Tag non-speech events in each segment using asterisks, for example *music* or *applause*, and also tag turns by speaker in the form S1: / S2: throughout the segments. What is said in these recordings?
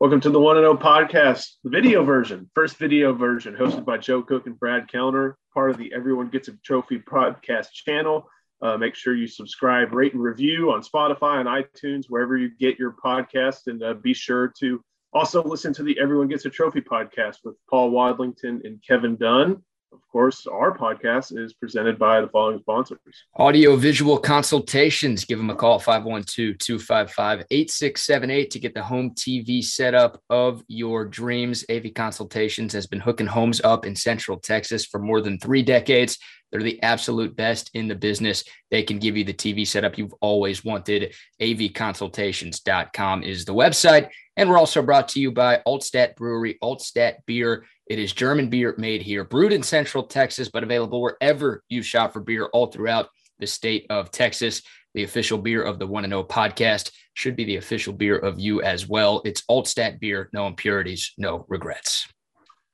S1: Welcome to the One and O podcast, the video version, first video version, hosted by Joe Cook and Brad Kellner, part of the Everyone Gets a Trophy podcast channel. Uh, make sure you subscribe, rate, and review on Spotify and iTunes, wherever you get your podcast. And uh, be sure to also listen to the Everyone Gets a Trophy podcast with Paul Wadlington and Kevin Dunn. Of course, our podcast is presented by the following sponsors
S2: Audio Visual Consultations. Give them a call 512 255 8678 to get the home TV setup of your dreams. AV Consultations has been hooking homes up in Central Texas for more than three decades. They're the absolute best in the business. They can give you the TV setup you've always wanted. AVconsultations.com is the website. And we're also brought to you by Altstadt Brewery, Altstadt Beer. It is German beer made here, brewed in Central Texas, but available wherever you shop for beer all throughout the state of Texas. The official beer of the One and O podcast should be the official beer of you as well. It's Altstadt beer, no impurities, no regrets.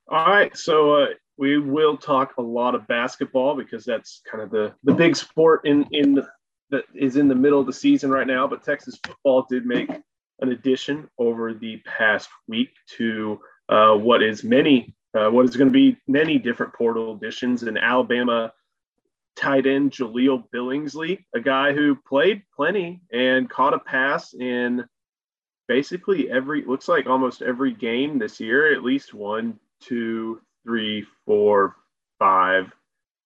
S1: All right. So, uh, we will talk a lot of basketball because that's kind of the the big sport in in the, that is in the middle of the season right now. But Texas football did make an addition over the past week to uh, what is many uh, what is going to be many different portal additions in Alabama tight end Jahleel Billingsley, a guy who played plenty and caught a pass in basically every looks like almost every game this year, at least one, two, three, four, five,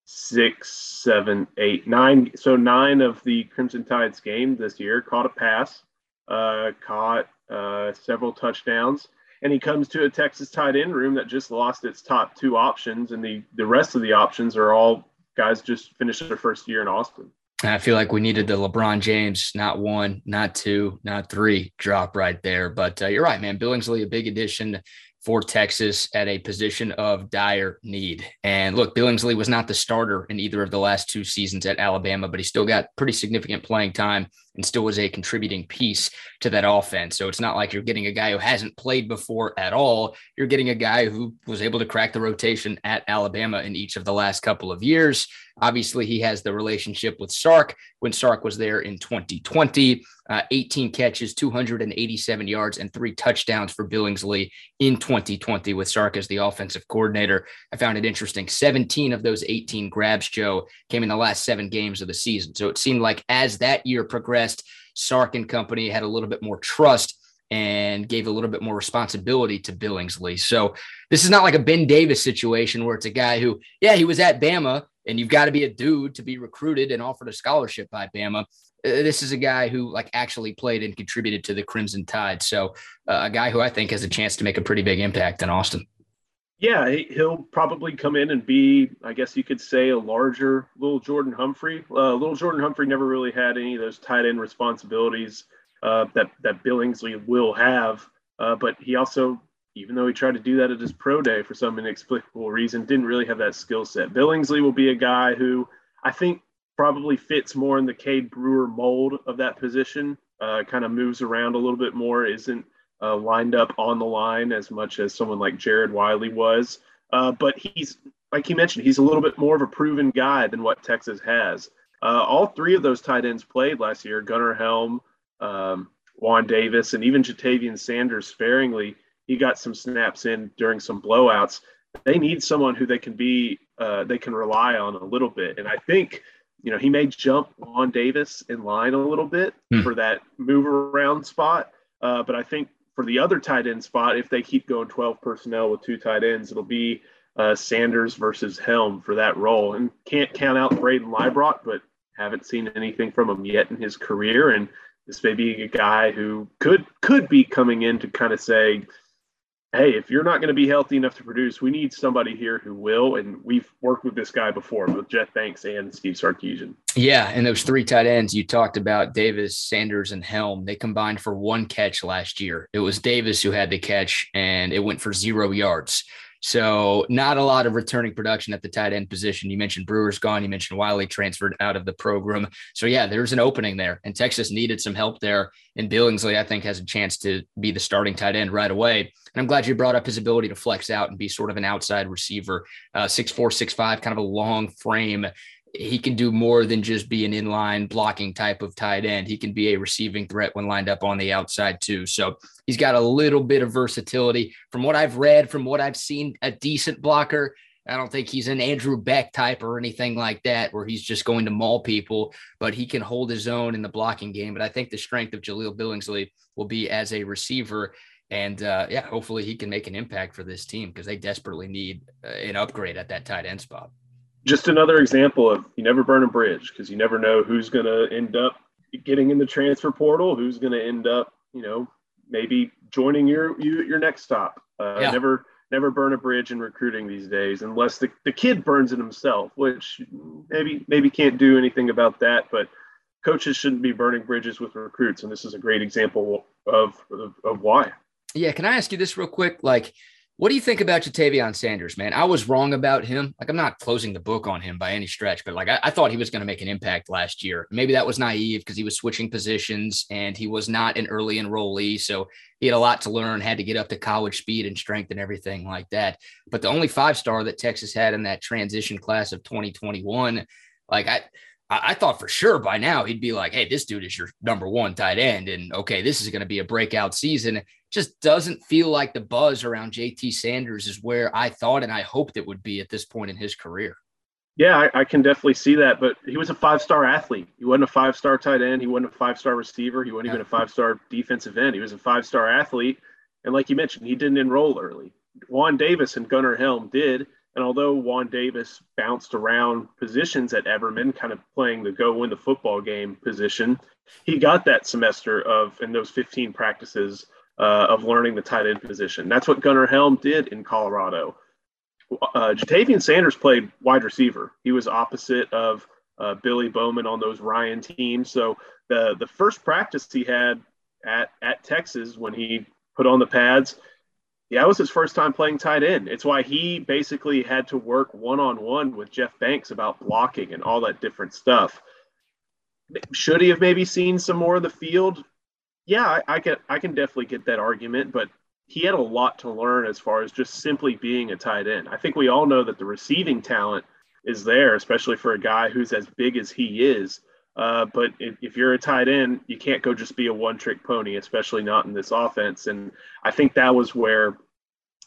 S1: six, seven, eight, nine. So nine of the Crimson Tide's games this year caught a pass, uh, caught uh, several touchdowns, and he comes to a Texas tight end room that just lost its top two options, and the the rest of the options are all guys just finished their first year in Austin.
S2: I feel like we needed the LeBron James, not one, not two, not three drop right there. But uh, you're right, man. Billingsley, a big addition for Texas at a position of dire need. And look, Billingsley was not the starter in either of the last two seasons at Alabama, but he still got pretty significant playing time and still was a contributing piece to that offense. So it's not like you're getting a guy who hasn't played before at all. You're getting a guy who was able to crack the rotation at Alabama in each of the last couple of years. Obviously, he has the relationship with Sark when Sark was there in 2020. Uh, 18 catches, 287 yards, and three touchdowns for Billingsley in 2020 with Sark as the offensive coordinator. I found it interesting. 17 of those 18 grabs, Joe, came in the last seven games of the season. So it seemed like as that year progressed, Sark and company had a little bit more trust and gave a little bit more responsibility to Billingsley. So this is not like a Ben Davis situation where it's a guy who, yeah, he was at Bama and you've got to be a dude to be recruited and offered a scholarship by Bama. Uh, this is a guy who like actually played and contributed to the Crimson Tide. So uh, a guy who I think has a chance to make a pretty big impact in Austin.
S1: Yeah, he'll probably come in and be, I guess you could say, a larger Lil'Jordan Humphrey. Uh, Lil'Jordan Humphrey never really had any of those tight end responsibilities uh, that that Billingsley will have, uh, but he also even though he tried to do that at his pro day for some inexplicable reason, didn't really have that skill set. Billingsley will be a guy who I think probably fits more in the Cade Brewer mold of that position. Uh, kind of moves around a little bit more, isn't uh, lined up on the line as much as someone like Jared Wiley was. Uh, but he's, like he mentioned, he's a little bit more of a proven guy than what Texas has. Uh, all three of those tight ends played last year Gunnar Helm, um, Juan Davis, and even Ja'Tavion Sanders sparingly he got some snaps in during some blowouts. They need someone who they can be, uh, they can rely on a little bit. And I think, you know, he may jump on Davis in line a little bit hmm. for that move around spot. Uh, but I think for the other tight end spot, if they keep going 12 personnel with two tight ends, it'll be uh, Sanders versus Helm for that role. And can't count out Brayden Liebrock, but haven't seen anything from him yet in his career. And this may be a guy who could could be coming in to kind of say, hey, if you're not going to be healthy enough to produce, we need somebody here who will. And we've worked with this guy before with Jeff Banks and Steve Sarkisian.
S2: Yeah. And those three tight ends you talked about, Davis, Sanders, and Helm, they combined for one catch last year. It was Davis who had the catch and it went for zero yards. So not a lot of returning production at the tight end position. You mentioned Brewer's gone. You mentioned Wiley transferred out of the program. So yeah, there's an opening there, and Texas needed some help there. And Billingsley, I think, has a chance to be the starting tight end right away. And I'm glad you brought up his ability to flex out and be sort of an outside receiver, uh, six four, six five, kind of a long frame he can do more than just be an inline blocking type of tight end. He can be a receiving threat when lined up on the outside too. So he's got a little bit of versatility. From what I've read, from what I've seen, a decent blocker. I don't think he's an Andrew Beck type or anything like that, where he's just going to maul people, but he can hold his own in the blocking game. But I think the strength of Jahleel Billingsley will be as a receiver. And uh, yeah, hopefully he can make an impact for this team because they desperately need uh, an upgrade at that tight end spot
S1: just another example of you never burn a bridge because you never know who's going to end up getting in the transfer portal, who's going to end up, you know, maybe joining your you, your next stop. Uh, yeah. Never never burn a bridge in recruiting these days unless the, the kid burns it himself, which maybe maybe can't do anything about that. But coaches shouldn't be burning bridges with recruits, and this is a great example of of, of why.
S2: Yeah, can I ask you this real quick? Like what do you think about Ja'Tavion Sanders, man? I was wrong about him. Like, I'm not closing the book on him by any stretch, but like, I, I thought he was going to make an impact last year. Maybe that was naive because he was switching positions and he was not an early enrollee. So he had a lot to learn, had to get up to college speed and strength and everything like that. But the only five star that Texas had in that transition class of 2021, like, I, I thought for sure by now he'd be like, hey, this dude is your number one tight end. And okay, this is going to be a breakout season. Just doesn't feel like the buzz around JT Sanders is where I thought and I hoped it would be at this point in his career.
S1: Yeah, I, I can definitely see that. But he was a five star athlete. He wasn't a five star tight end. He wasn't a five star receiver. He wasn't yeah. even a five star defensive end. He was a five star athlete. And like you mentioned, he didn't enroll early. Juan Davis and Gunnar Helm did. And although Juan Davis bounced around positions at Everman, kind of playing the go win the football game position, he got that semester of in those 15 practices uh, of learning the tight end position. That's what Gunnar Helm did in Colorado. Uh, Ja'Tavion Sanders played wide receiver. He was opposite of uh, Billy Bowman on those Ryan teams. So the the first practice he had at at Texas when he put on the pads, yeah, it was his first time playing tight end. It's why he basically had to work one on one with Jeff Banks about blocking and all that different stuff. Should he have maybe seen some more of the field? Yeah, I, I can I can definitely get that argument, but he had a lot to learn as far as just simply being a tight end. I think we all know that the receiving talent is there, especially for a guy who's as big as he is. Uh, but if, if, you're a tight end, you can't go just be a one trick pony, especially not in this offense. And I think that was where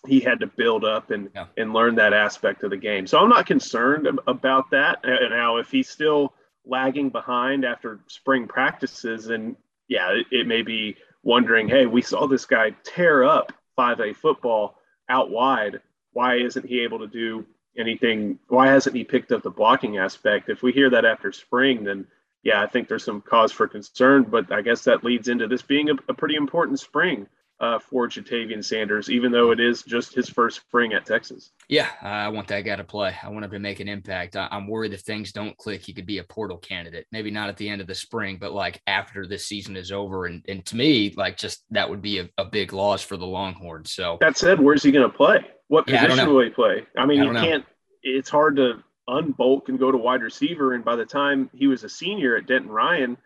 S1: he had to build up and, yeah. and learn that aspect of the game. So I'm not concerned about that. And now, if he's still lagging behind after spring practices, and yeah, it, it may be wondering, hey, we saw this guy tear up 5A football out wide. Why isn't he able to do anything? Why hasn't he picked up the blocking aspect? If we hear that after spring, then yeah, I think there's some cause for concern, but I guess that leads into this being a, a pretty important spring uh, for Ja'Tavion Sanders, even though it is just his first spring at Texas.
S2: Yeah, I want that guy to play. I want him to make an impact. I, am worried if things don't click, he could be a portal candidate. Maybe not at the end of the spring, but like after this season is over. And, and to me, like just that would be a, a big loss for the Longhorns. So
S1: that said, where's he going to play? What position yeah, will he play? I mean, I you can't. It's hard to unbulk and go to wide receiver. And by the time he was a senior at Denton Ryan,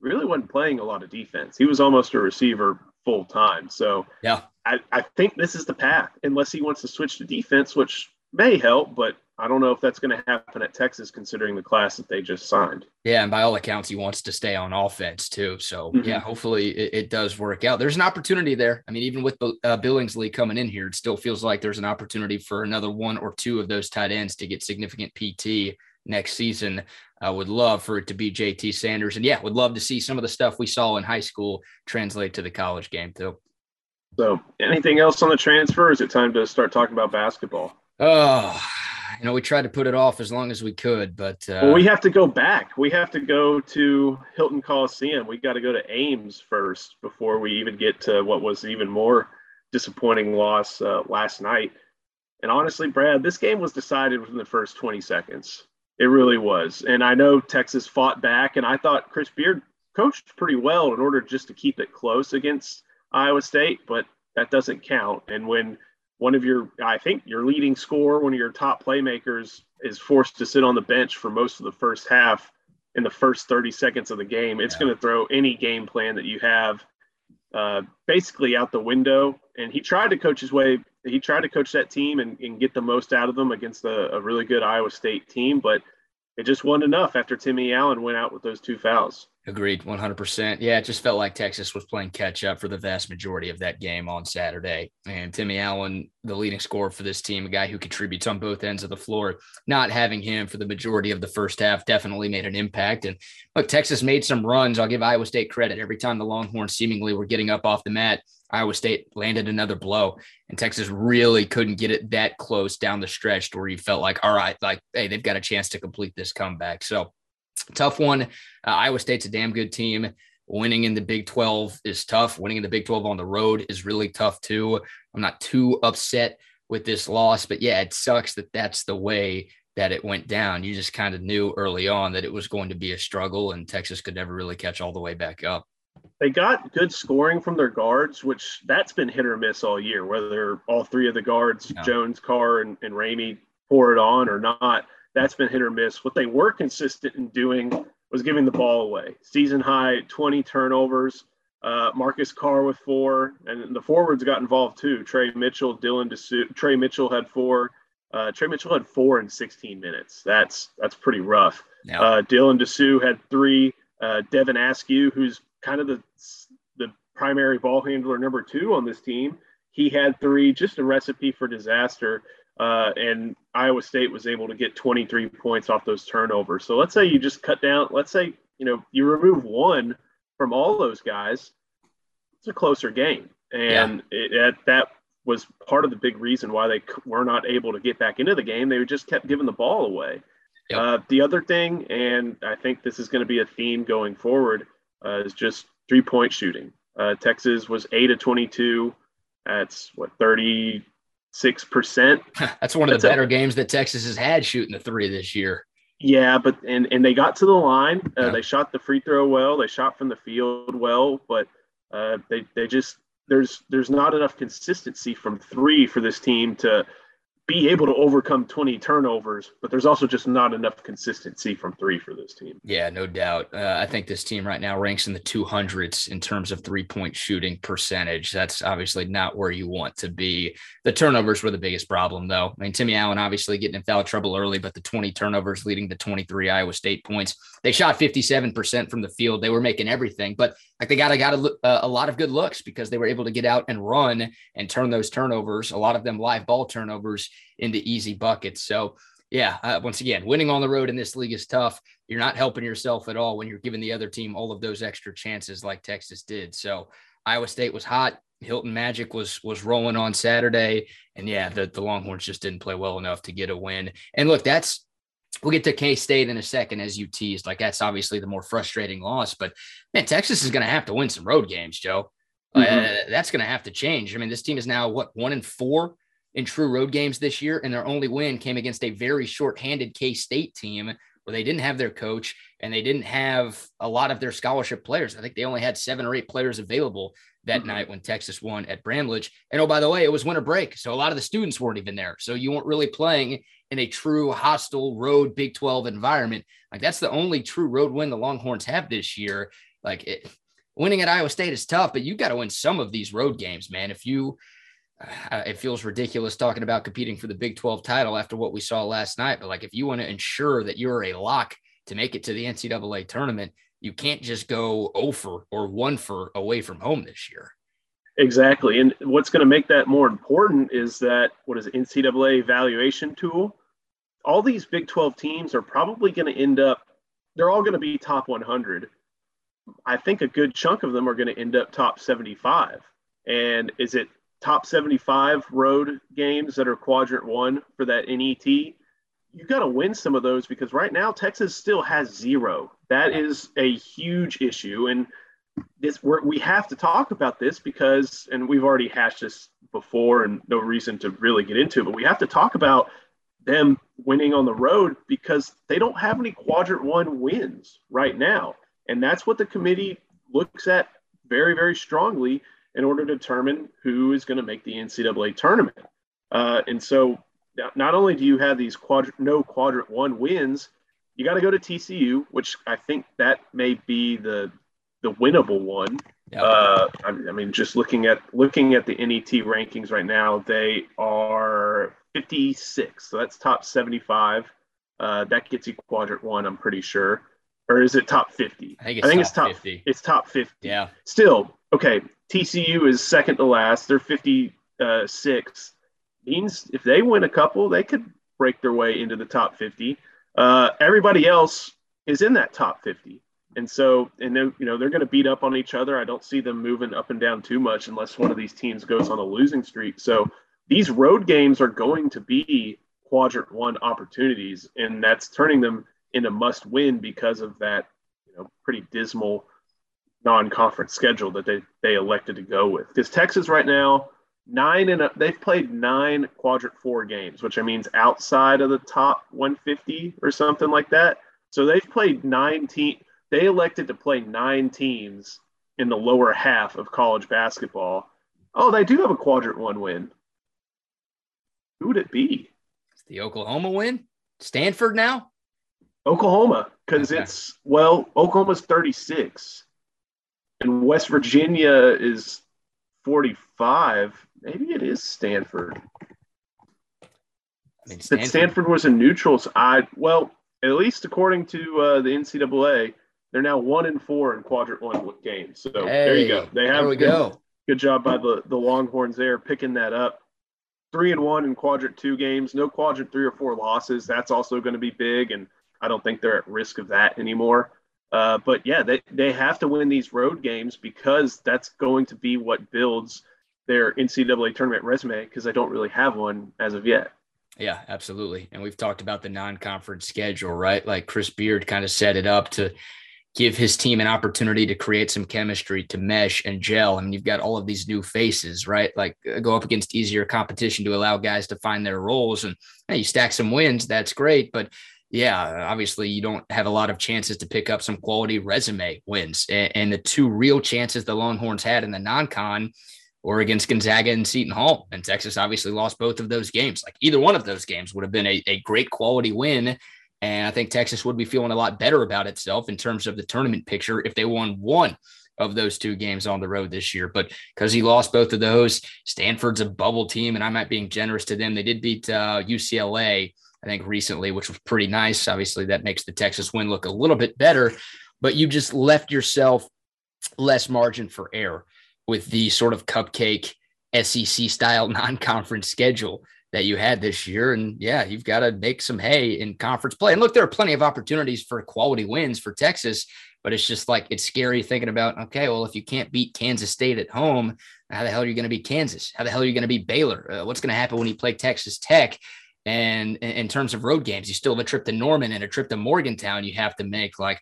S1: really wasn't playing a lot of defense. He was almost a receiver full time. So
S2: yeah,
S1: I, I think this is the path, unless he wants to switch to defense, which may help, but I don't know if that's going to happen at Texas considering the class that they just signed.
S2: Yeah, and by all accounts, he wants to stay on offense too. So mm-hmm. yeah, hopefully it, it, does work out. There's an opportunity there. I mean, even with uh, Billingsley coming in here, it still feels like there's an opportunity for another one or two of those tight ends to get significant PT next season. I would love for it to be JT Sanders, and yeah, would love to see some of the stuff we saw in high school translate to the college game too.
S1: So, anything else on the transfer? is it time to start talking about basketball?
S2: Oh, you know, we tried to put it off as long as we could, but uh,
S1: well, we have to go back. We have to go to Hilton Coliseum. We got to go to Ames first before we even get to what was even more disappointing loss uh, last night. And honestly, Brad, this game was decided within the first 20 seconds. It really was. And I know Texas fought back, and I thought Chris Beard coached pretty well in order just to keep it close against Iowa State, but that doesn't count. And when one of your, I think your leading scorer, one of your top playmakers, is forced to sit on the bench for most of the first half in the first 30 seconds of the game, it's yeah. going to throw any game plan that you have uh, basically out the window. And he tried to coach his way, he tried to coach that team and, and get the most out of them against a, a really good Iowa State team. But it just wasn't enough after Timmy Allen went out with those two fouls.
S2: Agreed, 100%. Yeah, it just felt like Texas was playing catch up for the vast majority of that game on Saturday. And Timmy Allen, the leading scorer for this team, a guy who contributes on both ends of the floor, not having him for the majority of the first half definitely made an impact. And look, Texas made some runs. I'll give Iowa State credit. Every time the Longhorns seemingly were getting up off the mat, Iowa State landed another blow, and Texas really couldn't get it that close down the stretch to where you felt like, all right, like, hey, they've got a chance to complete this comeback. So, tough one. Uh, Iowa State's a damn good team. Winning in the Big 12 is tough. Winning in the Big 12 on the road is really tough too. I'm not too upset with this loss, but yeah, it sucks that that's the way that it went down. You just kind of knew early on that it was going to be a struggle, and Texas could never really catch all the way back up
S1: they got good scoring from their guards, which that's been hit or miss all year, whether all three of the guards, yeah. Jones, Carr, and, and Ramey, pour it on or not. That's been hit or miss. What they were consistent in doing was giving the ball away. Season high 20 turnovers. Uh, Marcus Carr with four, and the forwards got involved too. Tre Mitchell, Dylan Disu. Tre Mitchell had four. Uh, Tre Mitchell had four in 16 minutes. That's that's pretty rough. Yeah. Uh, Dylan Disu had three. Uh, Devin Askew, who's kind of the the primary ball handler number two on this team. He had three, just a recipe for disaster. Uh, and Iowa State was able to get 23 points off those turnovers. So let's say you just cut down. Let's say you know you remove one from all those guys. It's a closer game, and yeah. it, it, that was part of the big reason why they were not able to get back into the game. They just kept giving the ball away. Yep. Uh, the other thing, and I think this is going to be a theme going forward, uh, is just three point shooting. Uh, Texas was eight of 22. That's what, 36%. *laughs*
S2: That's one of That's the better a, games that Texas has had shooting the three this year.
S1: Yeah, but and and they got to the line. Uh, yeah. They shot the free throw well. They shot from the field well, but uh, they they just there's there's not enough consistency from three for this team to be able to overcome 20 turnovers, but there's also just not enough consistency from three for this team.
S2: Yeah, no doubt. Uh, I think this team right now ranks in the 200s in terms of three point shooting percentage. That's obviously not where you want to be. The turnovers were the biggest problem, though. I mean, Timmy Allen obviously getting in foul trouble early, but the 20 turnovers leading to 23 Iowa State points. They shot 57% from the field. They were making everything, but like they got got a, uh, a lot of good looks because they were able to get out and run and turn those turnovers, a lot of them live ball turnovers, into easy buckets. So, yeah, uh, once again, winning on the road in this league is tough. You're not helping yourself at all when you're giving the other team all of those extra chances like Texas did. So, Iowa State was hot. Hilton Magic was was rolling on Saturday, and yeah, the the Longhorns just didn't play well enough to get a win. And look, that's we'll get to K State in a second, as you teased. Like that's obviously the more frustrating loss, but man, Texas is going to have to win some road games, Joe. Mm-hmm. Uh, that's going to have to change. I mean, this team is now what one in four in true road games this year, and their only win came against a very short-handed K State team where they didn't have their coach and they didn't have a lot of their scholarship players. I think they only had seven or eight players available that mm-hmm. night when Texas won at Bramlage. And oh, by the way, it was winter break. So a lot of the students weren't even there. So you weren't really playing in a true hostile road Big 12 environment. Like that's the only true road win the Longhorns have this year. Like it, winning at Iowa State is tough, but you got to win some of these road games, man. If you, Uh, it feels ridiculous talking about competing for the Big 12 title after what we saw last night. But like, if you want to ensure that you're a lock to make it to the NCAA tournament, you can't just go oh over or one for away from home this year.
S1: Exactly. And what's going to make that more important is that what is NCAA evaluation tool? All these Big 12 teams are probably going to end up, they're all going to be top 100. I think a good chunk of them are going to end up top 75. And is it top 75 road games that are quadrant one for that NET, you got to win some of those because right now Texas still has zero. That is a huge issue. And this we're, we have to talk about this because, and we've already hashed this before and no reason to really get into it, but we have to talk about them winning on the road because they don't have any quadrant one wins right now. And that's what the committee looks at very, very strongly in order to determine who is going to make the NCAA tournament. Uh, and so not only do you have these quadrant, no quadrant one wins, you got to go to TCU, which I think that may be the the winnable one. Yep. Uh, I, I, mean, just looking at looking at the NET rankings right now, they are 56, so that's top 75. Uh, that gets you quadrant one, I'm pretty sure. Or is it top 50?
S2: I think it's, I think top, it's top 50.
S1: It's top 50.
S2: Yeah.
S1: Still, okay. TCU is second to last. They're 56. Means if they win a couple, they could break their way into the top 50. Uh, everybody else is in that top 50. And so, and then, you know, they're going to beat up on each other. I don't see them moving up and down too much unless one of these teams goes on a losing streak. So these road games are going to be quadrant one opportunities, and that's turning them into must win because of that, you know, pretty dismal non-conference schedule that they they elected to go with. Because Texas right now, nine and a, they've played nine quadrant four games, which I means outside of the top 150 or something like that. So they've played nine they elected to play nine teams in the lower half of college basketball. Oh, they do have a quadrant one win. Who would it be?
S2: It's the Oklahoma win. Stanford now?
S1: Oklahoma, because okay. it's, well, Oklahoma's 36 and West Virginia is 45. Maybe it is Stanford. I mean, Stanford. Stanford was a neutral. I well, at least according to uh, the NCAA, they're now one and four in quadrant one games. So hey, there you go. They have
S2: there we good, go.
S1: Good job by the the Longhorns there picking that up. Three and one in quadrant two games. No quadrant three or four losses. That's also going to be big, and I don't think they're at risk of that anymore. Uh, but yeah, they, they have to win these road games because that's going to be what builds their NCAA tournament resume because they don't really have one as of yet.
S2: Yeah, absolutely. And we've talked about the non conference schedule, right? Like Chris Beard kind of set it up to give his team an opportunity to create some chemistry, to mesh and gel. I mean, you've got all of these new faces, right? Like uh, go up against easier competition to allow guys to find their roles. And hey, you stack some wins, that's great. But yeah, obviously you don't have a lot of chances to pick up some quality resume wins. And, the two real chances the Longhorns had in the non-con were against Gonzaga and Seton Hall. And Texas obviously lost both of those games. Like either one of those games would have been a, a great quality win and I think Texas would be feeling a lot better about itself in terms of the tournament picture if they won one of those two games on the road this year. But because he lost both of those, Stanford's a bubble team, and I'm not being generous to them. They did beat uh, UCLA, I think, recently, which was pretty nice. Obviously, that makes the Texas win look a little bit better, but you just left yourself less margin for error with the sort of cupcake SEC style *laughs* non conference schedule that you had this year. And yeah, you've got to make some hay in conference play. And look, there are plenty of opportunities for quality wins for Texas, but it's just like it's scary thinking about, okay, well, if you can't beat Kansas State at home, how the hell are you going to beat Kansas? How the hell are you going to beat Baylor? Uh, what's going to happen when you play Texas Tech? And in terms of road games, you still have a trip to Norman and a trip to Morgantown you have to make. Like,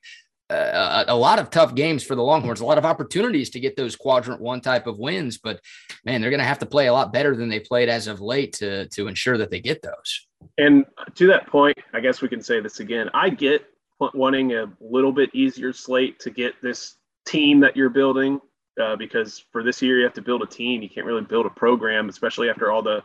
S2: a, a, lot of tough games for the Longhorns, a lot of opportunities to get those quadrant one type of wins. But man, they're going to have to play a lot better than they played as of late to to ensure that they get those.
S1: And to that point, I guess we can say this again. I get wanting a little bit easier slate to get this team that you're building uh, because for this year you have to build a team. You can't really build a program, especially after all the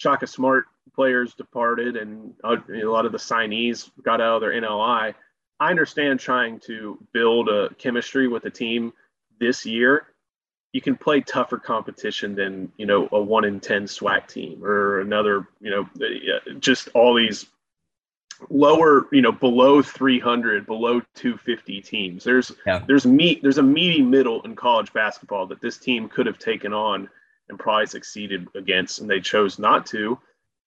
S1: Shaka Smart players departed and uh, a lot of the signees got out of their NLI. I understand trying to build a chemistry with a team this year. You can play tougher competition than you know a one in ten SWAC team or another. You know, just all these lower, you know, below 300, below 250 teams. There's yeah. there's meat there's a meaty middle in college basketball that this team could have taken on and probably succeeded against, and they chose not to.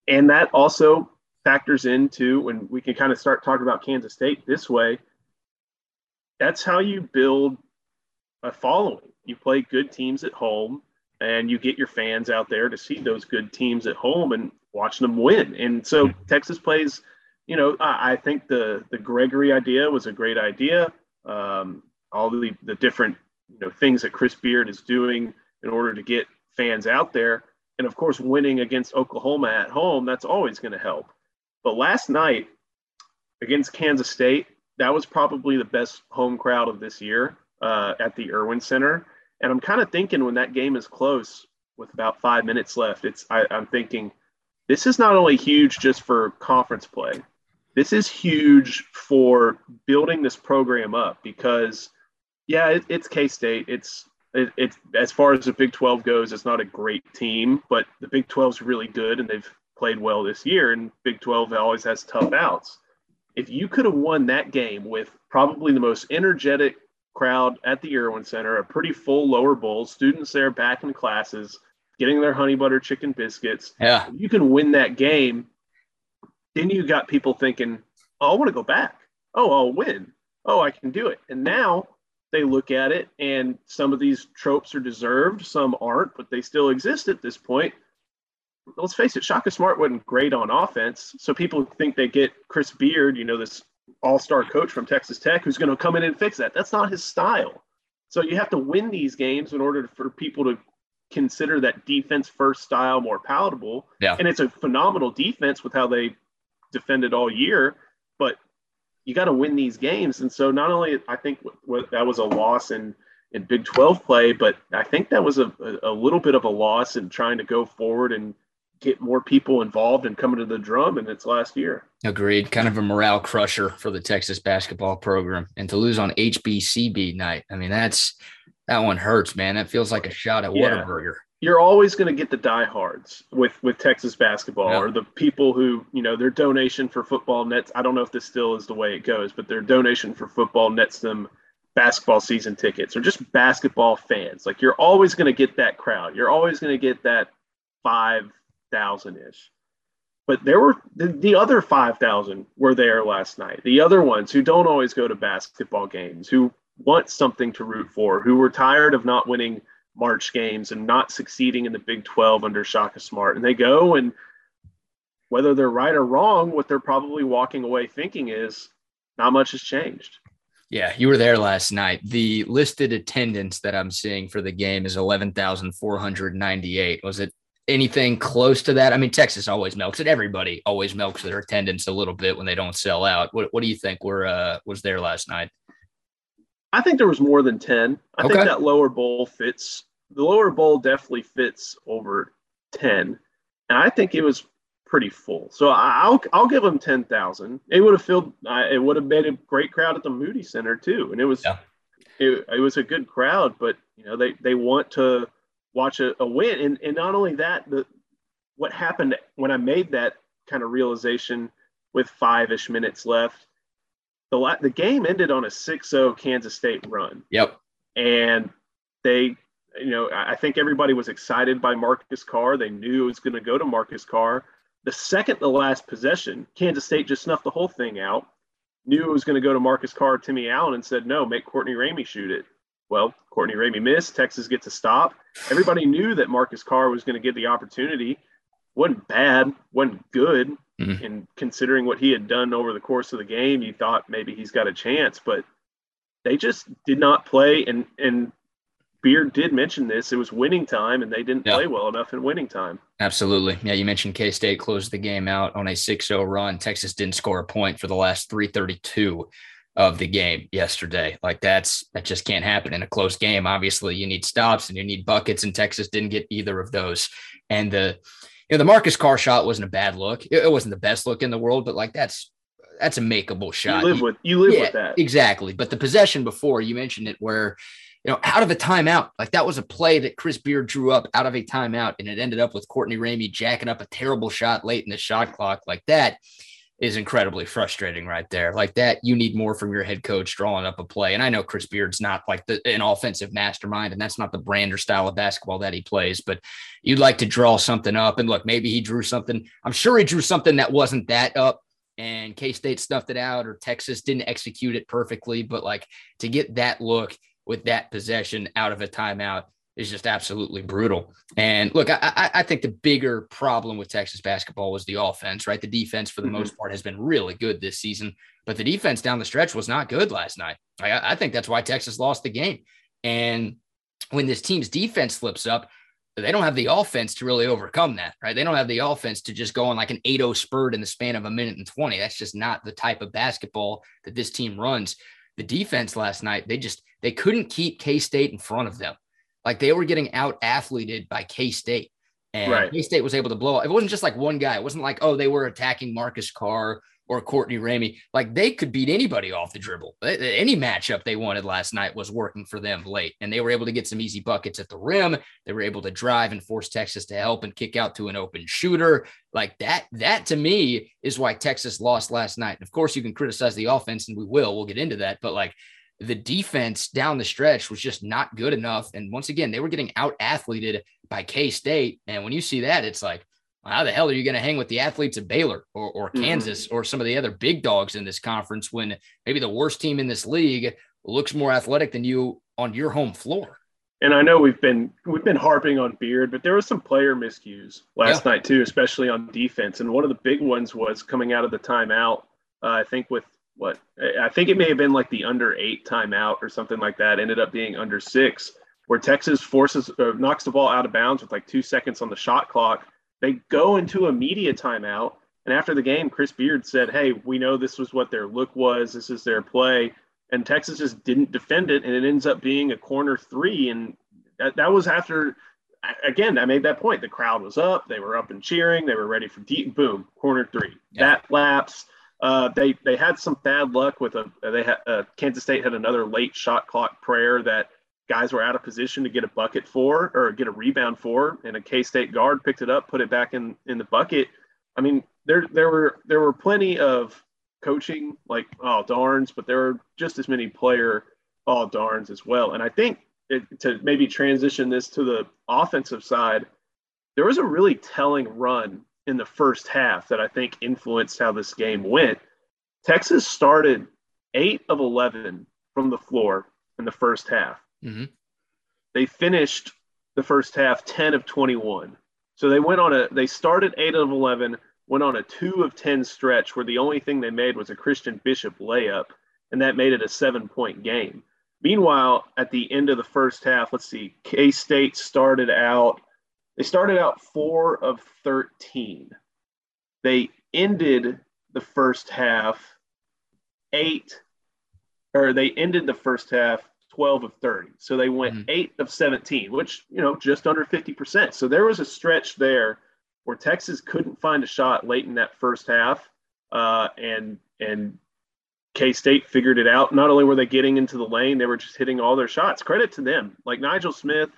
S1: And that also factors into when we can kind of start talking about Kansas State this way. That's how you build a following. You play good teams at home and you get your fans out there to see those good teams at home and watching them win. And so. Texas plays, you know, I, I think the the Gregory idea was a great idea. Um, all the the different you know things that Chris Beard is doing in order to get fans out there, and of course winning against Oklahoma at home, that's always going to help. But last night against Kansas State, that was probably the best home crowd of this year uh, at the Erwin Center. And I'm kind of thinking when that game is close with about five minutes left, it's I, I'm thinking this is not only huge just for conference play. This is huge for building this program up because, yeah, it, it's K State. It's it, it's as far as the Big 12 goes, it's not a great team, but the Big 12 is really good and they've played well this year, and Big 12 always has tough outs. if you could have won that game with probably the most energetic crowd at the Erwin Center, a pretty full lower bowl, students there back in classes, getting their honey butter chicken biscuits.
S2: Yeah.
S1: If you can win that game, then you got people thinking, oh, I want to go back. Oh, I'll win. Oh, I can do it. And now they look at it and some of these tropes are deserved, some aren't, but they still exist at this point. Let's face it, Shaka Smart wasn't great on offense. So people think they get Chris Beard, you know, this all star coach from Texas Tech who's going to come in and fix that. That's not his style. So you have to win these games in order for people to consider that defense first style more palatable.
S2: Yeah.
S1: And it's a phenomenal defense with how they defended all year, you got to win these games. And so not only I think w- w- that was a loss in in Big 12 play, but I think that was a, a little bit of a loss in trying to go forward and get more people involved and coming to the drum in its last year.
S2: Agreed. Kind of a morale crusher for the Texas basketball program. And to lose on HBCB night, I mean, that's that one hurts, man. That feels like a shot at
S1: Yeah.
S2: Whataburger.
S1: You're always going to get the diehards with with Texas basketball,
S2: Yeah.
S1: or the people who you know their donation for football nets. I don't know if this still is the way it goes, but their donation for football nets them basketball season tickets, or just basketball fans. Like you're always going to get that crowd. You're always going to get that five thousand ish. But there were the, the other 5,000 were there last night. The other ones who don't always go to basketball games, who want something to root for, who were tired of not winning March games and not succeeding in the Big 12 under Shaka Smart. And they go and whether they're right or wrong, what they're probably walking away thinking is not much has changed.
S2: Yeah, you were there last night. The listed attendance that I'm seeing for the game is 11,498. Was it anything close to that? I mean, Texas always milks it. Everybody always milks their attendance a little bit when they don't sell out. What, what do you think were uh, was there last night?
S1: I think there was more than 10. I
S2: Okay.
S1: think that lower bowl fits. The lower bowl definitely fits over 10. And I think it was pretty full. So I'll I'll give them 10,000. It would have filled it would have been a great crowd at the Moody Center too. And it was
S2: Yeah.
S1: it, it was a good crowd, but you know, they they want to watch a, a win and and not only that, the what happened when I made that kind of realization with 5ish minutes left the the game ended on a 6-0 Kansas State run,
S2: Yep.
S1: and they, you know, I think everybody was excited by Marcus Carr. They knew it was going to go to Marcus Carr. The second the last possession, Kansas State just snuffed the whole thing out. Knew it was going to go to Marcus Carr, Timmy Allen, and said, "No, make Courtney Ramey shoot it." Well, Courtney Ramey missed. Texas gets a stop. Everybody knew that Marcus Carr was going to get the opportunity. Wasn't bad, wasn't good,
S2: Mhm.
S1: and considering what he had done over the course of the game, you thought maybe he's got a chance, but they just did not play. And and Beard did mention this; it was winning time, and they didn't
S2: Yeah.
S1: play well enough in winning time.
S2: Absolutely. Yeah, you mentioned K State closed the game out on a 6 0 run. Texas didn't score a point for the last 332 of the game yesterday. Like that's that just can't happen in a close game. Obviously, you need stops and you need buckets, and Texas didn't get either of those. And the you know, the Marcus Carr shot wasn't a bad look. It, it wasn't the best look in the world, but like that's that's a makeable shot.
S1: You live with you live
S2: Yeah,
S1: with that.
S2: Exactly. But the possession before you mentioned it, where you know, out of a timeout, like that was a play that Chris Beard drew up out of a timeout, and it ended up with Courtney Ramey jacking up a terrible shot late in the shot clock. Like that is incredibly frustrating right there. Like that, you need more from your head coach drawing up a play. And I know Chris Beard's not like the, an offensive mastermind, and that's not the brand or style of basketball that he plays, but you'd like to draw something up. And look, maybe he drew something. I'm sure he drew something that wasn't that up and K State stuffed it out, or Texas didn't execute it perfectly. But like to get that look with that possession out of a timeout is just absolutely brutal. And look, I, I, I think the bigger problem with Texas basketball was the offense, right? The defense, for the
S1: Mhm.
S2: most part, has been really good this season, but the defense down the stretch was not good last night. I, I think that's why Texas lost the game. And when this team's defense slips up, they don't have the offense to really overcome that, right? They don't have the offense to just go on like an 8-0 spurt in the span of a minute and 20. That's just not the type of basketball that this team runs. The defense last night, they just they couldn't keep K-State in front of them. Like they were getting out athleted by K-State. And
S1: Right.
S2: K-State was able to blow. up. It wasn't just like one guy. It wasn't like, oh, they were attacking Marcus Carr or Courtney Ramey. Like they could beat anybody off the dribble. Any matchup they wanted last night was working for them late, and they were able to get some easy buckets at the rim. They were able to drive and force Texas to help and kick out to an open shooter. Like that, that to me is why Texas lost last night. And of course, you can criticize the offense, and we will. We'll get into that, but like the defense down the stretch was just not good enough. And once again, they were getting out athleted by K State. And when you see that, it's like, how the hell are you going to hang with the athletes of Baylor or, or mm-hmm. Kansas mm-hmm. or some of the other big dogs in this conference when maybe the worst team in this league looks more athletic than you on your home floor?
S1: And I know we've been we've been harping on Beard, but there was some player miscues last yeah. night too, especially on defense. And one of the big ones was coming out of the timeout. Uh, I think with what I think it may have been like the under eight timeout or something like that. Ended up being under six, where Texas forces uh, knocks the ball out of bounds with like two seconds on the shot clock they go into a media timeout. And after the game, Chris Beard said, Hey, we know this was what their look was. This is their play. And Texas just didn't defend it. And it ends up being a corner three. And that, that was after, again, I made that point. The crowd was up. They were up and cheering. They were ready for deep. Boom, corner three. Yeah. That lapse. Uh, they they had some bad luck with a they had uh, Kansas State had another late shot clock prayer that guys were out of position to get a bucket for or get a rebound for, and a K State guard picked it up, put it back in in the bucket. I mean, there there were there were plenty of coaching like oh darns, but there were just as many player oh darns as well. And I think it, to maybe transition this to the offensive side, there was a really telling run in the first half that I think influenced how this game went. Texas started eight of 11 from the floor in the first half. Mm-hmm. They finished the first half 10 of 21. So they went on a, they started 8 of 11, went on a 2 of 10 stretch where the only thing they made was a Christian Bishop layup, and that made it a seven point game. Meanwhile, at the end of the first half, let's see, K State started out, they started out 4 of 13. They ended the first half 8 or they ended the first half 12 of 30. So they went mm-hmm. 8 of 17, which, you know, just under 50%. So there was a stretch there where Texas couldn't find a shot late in that first half. Uh, and, and K State figured it out. Not only were they getting into the lane, they were just hitting all their shots. Credit to them. Like Nigel Smith,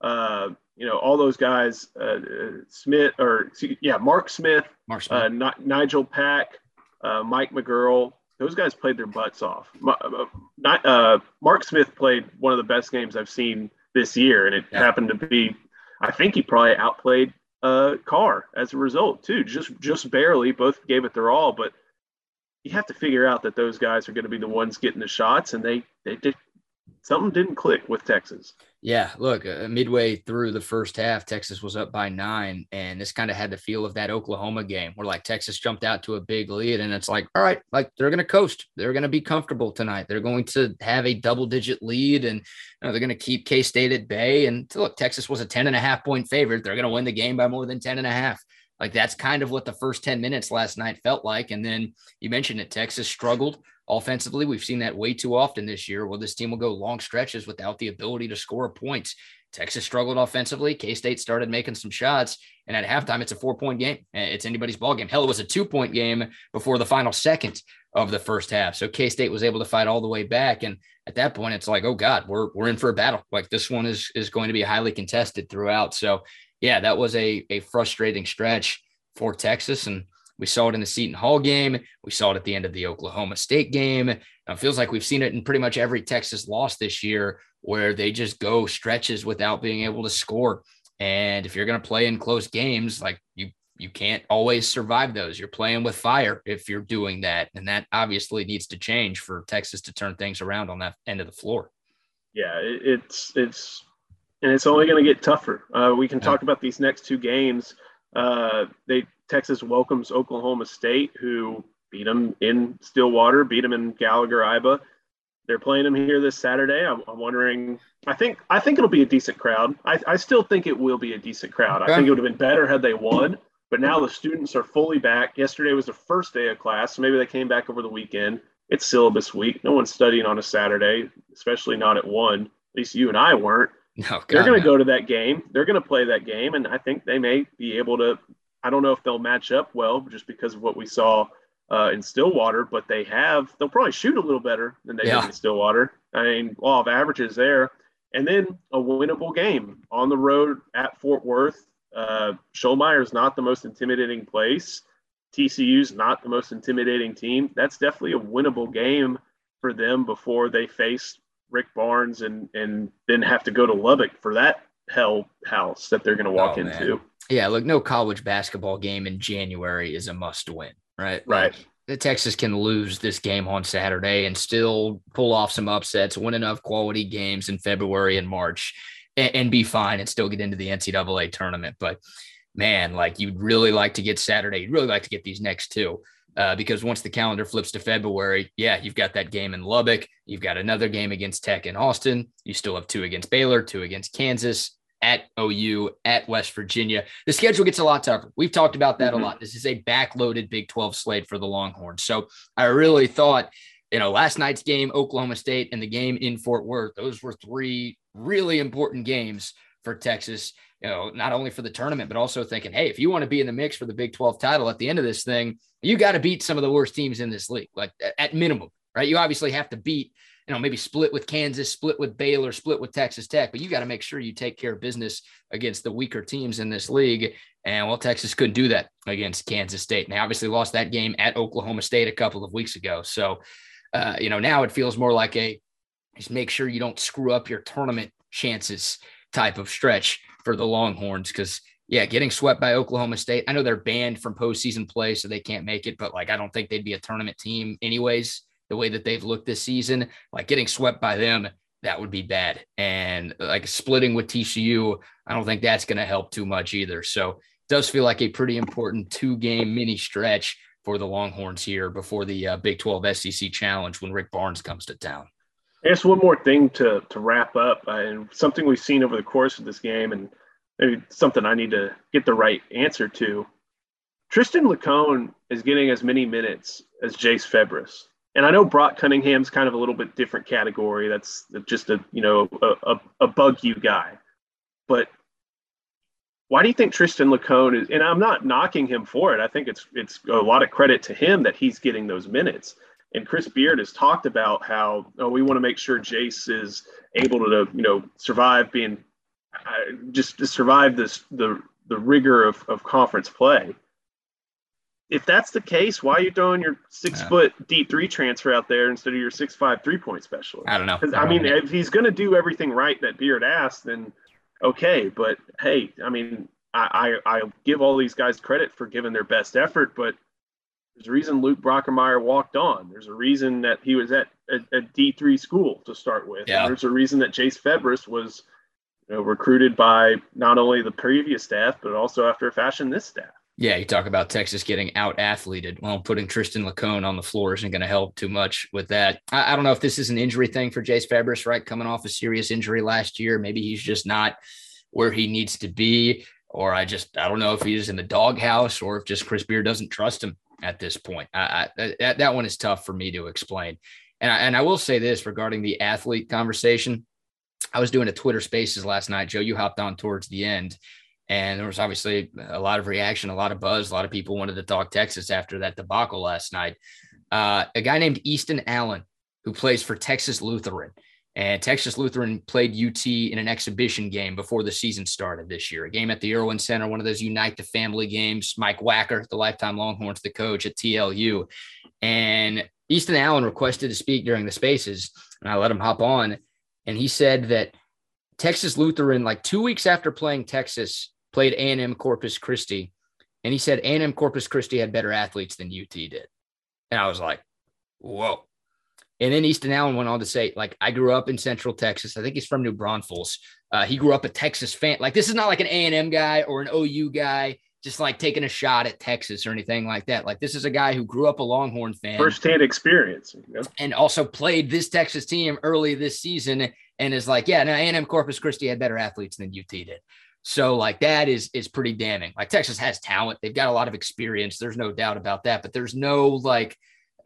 S1: uh, you know, all those guys, uh, Smith, or yeah, Mark Smith, Mark Smith. Uh, Nigel Pack, uh, Mike McGuirl, those guys played their butts off. Uh, uh, Mark Smith played one of the best games I've seen this year, and it yeah. happened to be, I think he probably outplayed uh, Carr as a result too, just just barely. Both gave it their all, but you have to figure out that those guys are going to be the ones getting the shots, and they they did something didn't click with Texas.
S2: Yeah, look, uh, midway through the first half, Texas was up by nine, and this kind of had the feel of that Oklahoma game where like Texas jumped out to a big lead, and it's like, all right, like they're going to coast, they're going to be comfortable tonight, they're going to have a double digit lead, and you know, they're going to keep K State at bay. And look, Texas was a 10 and a half point favorite, they're going to win the game by more than 10 and a half. Like that's kind of what the first 10 minutes last night felt like. And then you mentioned it, Texas struggled offensively. We've seen that way too often this year where this team will go long stretches without the ability to score points. Texas struggled offensively. K State started making some shots. And at halftime, it's a four point game. Eh, it's anybody's ball game. Hell, it was a two point game before the final second of the first half. So K State was able to fight all the way back. And at that point, it's like, oh God, we're, we're in for a battle. Like this one is, is going to be highly contested throughout. So yeah, that was a, a frustrating stretch for Texas. And we saw it in the Seton Hall game. We saw it at the end of the Oklahoma State game. It feels like we've seen it in pretty much every Texas loss this year where they just go stretches without being able to score. And if you're going to play in close games, like you, you can't always survive those. You're playing with fire if you're doing that. And that obviously needs to change for Texas to turn things around on that end of the floor.
S1: Yeah, it's, it's, and it's only going to get tougher. Uh, we can yeah. talk about these next two games. Uh, they Texas welcomes Oklahoma State, who beat them in Stillwater, beat them in Gallagher Iba. They're playing them here this Saturday. I'm, I'm, wondering. I think I think it'll be a decent crowd. I, I still think it will be a decent crowd. Okay. I think it would have been better had they won. But now the students are fully back. Yesterday was the first day of class, so maybe they came back over the weekend. It's syllabus week. No one's studying on a Saturday, especially not at one. At least you and I weren't. Oh, no, God, They're going to no. go to that game. They're going to play that game, and I think they may be able to. I don't know if they'll match up well, just because of what we saw uh, in Stillwater, but they have they'll probably shoot a little better than they yeah. did in Stillwater. I mean, law of averages there, and then a winnable game on the road at Fort Worth. Uh, is not the most intimidating place. TCU's not the most intimidating team. That's definitely a winnable game for them before they face Rick Barnes and and then have to go to Lubbock for that hell house that they're going to walk oh, into.
S2: Yeah, look, no college basketball game in January is a must win, right?
S1: Right.
S2: Like, the Texas can lose this game on Saturday and still pull off some upsets, win enough quality games in February and March, and, and be fine and still get into the NCAA tournament. But man, like you'd really like to get Saturday, you'd really like to get these next two. Uh, because once the calendar flips to February, yeah, you've got that game in Lubbock. You've got another game against Tech in Austin. You still have two against Baylor, two against Kansas, at OU, at West Virginia. The schedule gets a lot tougher. We've talked about that mm-hmm. a lot. This is a backloaded Big 12 slate for the Longhorns. So I really thought, you know, last night's game, Oklahoma State, and the game in Fort Worth, those were three really important games for Texas. You know, not only for the tournament, but also thinking, hey, if you want to be in the mix for the Big 12 title at the end of this thing, you got to beat some of the worst teams in this league, like at minimum, right? You obviously have to beat you know, maybe split with Kansas, split with Baylor, split with Texas Tech, but you got to make sure you take care of business against the weaker teams in this league. And well, Texas couldn't do that against Kansas State. And they obviously lost that game at Oklahoma State a couple of weeks ago. So, uh, you know, now it feels more like a just make sure you don't screw up your tournament chances type of stretch for the Longhorns because yeah, getting swept by Oklahoma State. I know they're banned from postseason play, so they can't make it, but like I don't think they'd be a tournament team anyways the way that they've looked this season, like getting swept by them, that would be bad. And like splitting with TCU, I don't think that's going to help too much either. So it does feel like a pretty important two game mini stretch for the Longhorns here before the uh, Big 12 SEC challenge when Rick Barnes comes to town.
S1: I guess one more thing to, to wrap up, uh, and something we've seen over the course of this game, and maybe something I need to get the right answer to. Tristan LaCone is getting as many minutes as Jase Febres and I know Brock Cunningham's kind of a little bit different category. That's just a you know a, a, a bug you guy, but why do you think Tristan LaCone is? And I'm not knocking him for it. I think it's it's a lot of credit to him that he's getting those minutes. And Chris Beard has talked about how oh, we want to make sure Jase is able to you know survive being uh, just to survive this the the rigor of, of conference play if that's the case, why are you throwing your six yeah. foot D three transfer out there instead of your six five three point specialist?
S2: I don't know.
S1: I, I mean, know. if he's going to do everything right that Beard asked, then okay. But hey, I mean, I, I I give all these guys credit for giving their best effort, but there's a reason Luke Brockermeyer walked on. There's a reason that he was at a a D three school to start with. Yeah. there's a reason that Jase Febres was you know, recruited by not only the previous staff but also after a fashion this staff.
S2: Yeah, you talk about Texas getting out athleted. Well, putting Tristan LaCone on the floor isn't going to help too much with that. I, I, don't know if this is an injury thing for Jase Febres, right? Coming off a serious injury last year. Maybe he's just not where he needs to be. Or I just, I don't know if he's in the doghouse or if just Chris Beard doesn't trust him at this point. I, I, uh, that, that one is tough for me to explain. And I, and I will say this regarding the athlete conversation. I was doing a Twitter spaces last night. Joe, you hopped on towards the end and there was obviously a lot of reaction, a lot of buzz. A lot of people wanted to talk Texas after that debacle last night. Uh, a guy named Easton Allen, who plays for Texas Lutheran. And Texas Lutheran played UT in an exhibition game before the season started this year, a game at the Erwin Center, one of those Unite the Family games. Mike Wacker, the lifetime Longhorns, the coach at TLU. And Easton Allen requested to speak during the spaces, and I let him hop on. And he said that Texas Lutheran, like two weeks after playing Texas, played A&M Corpus Christi, and he said A&M Corpus Christi had better athletes than UT did. And I was like, whoa. And then Easton Allen went on to say, like, I grew up in Central Texas. I think he's from New Braunfels. Uh, he grew up a Texas fan. Like, this is not like an A&M guy or an OU guy, just like taking a shot at Texas or anything like that. Like, this is a guy who grew up a Longhorn fan,
S1: firsthand experience,
S2: and also played this Texas team early this season, and is like, yeah, no, A&M Corpus Christi had better athletes than UT did. So like that is is pretty damning. Like Texas has talent. They've got a lot of experience. There's no doubt about that. But there's no like,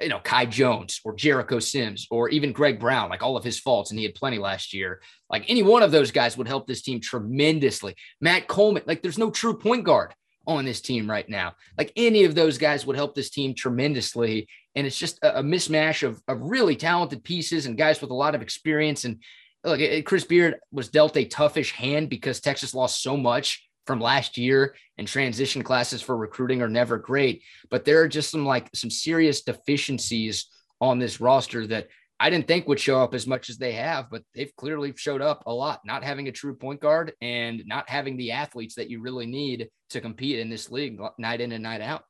S2: you know, Kai Jones or Jericho Sims or even Greg Brown, like all of his faults, and he had plenty last year. Like any one of those guys would help this team tremendously. Matt Coleman, like there's no true point guard on this team right now. Like any of those guys would help this team tremendously. And it's just a, a mismatch of, of really talented pieces and guys with a lot of experience. And look, Chris Beard was dealt a toughish hand because Texas lost so much from last year and transition classes for recruiting are never great. But there are just some like some serious deficiencies on this roster that I didn't think would show up as much as they have, but they've clearly showed up a lot. Not having a true point guard and not having the athletes that you really need to compete in this league night in and night out.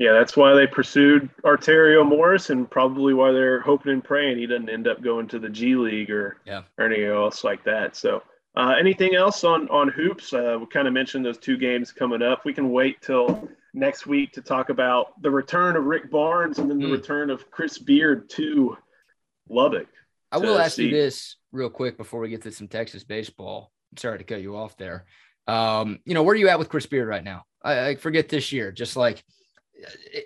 S1: Yeah, that's why they pursued Arterio Morris, and probably why they're hoping and praying he doesn't end up going to the G League or yeah. or anything else like that. So, uh, anything else on on hoops? Uh, we kind of mentioned those two games coming up. We can wait till next week to talk about the return of Rick Barnes and then the mm. return of Chris Beard to Lubbock.
S2: I will ask see. you this real quick before we get to some Texas baseball. Sorry to cut you off there. Um, you know, where are you at with Chris Beard right now? I, I forget this year. Just like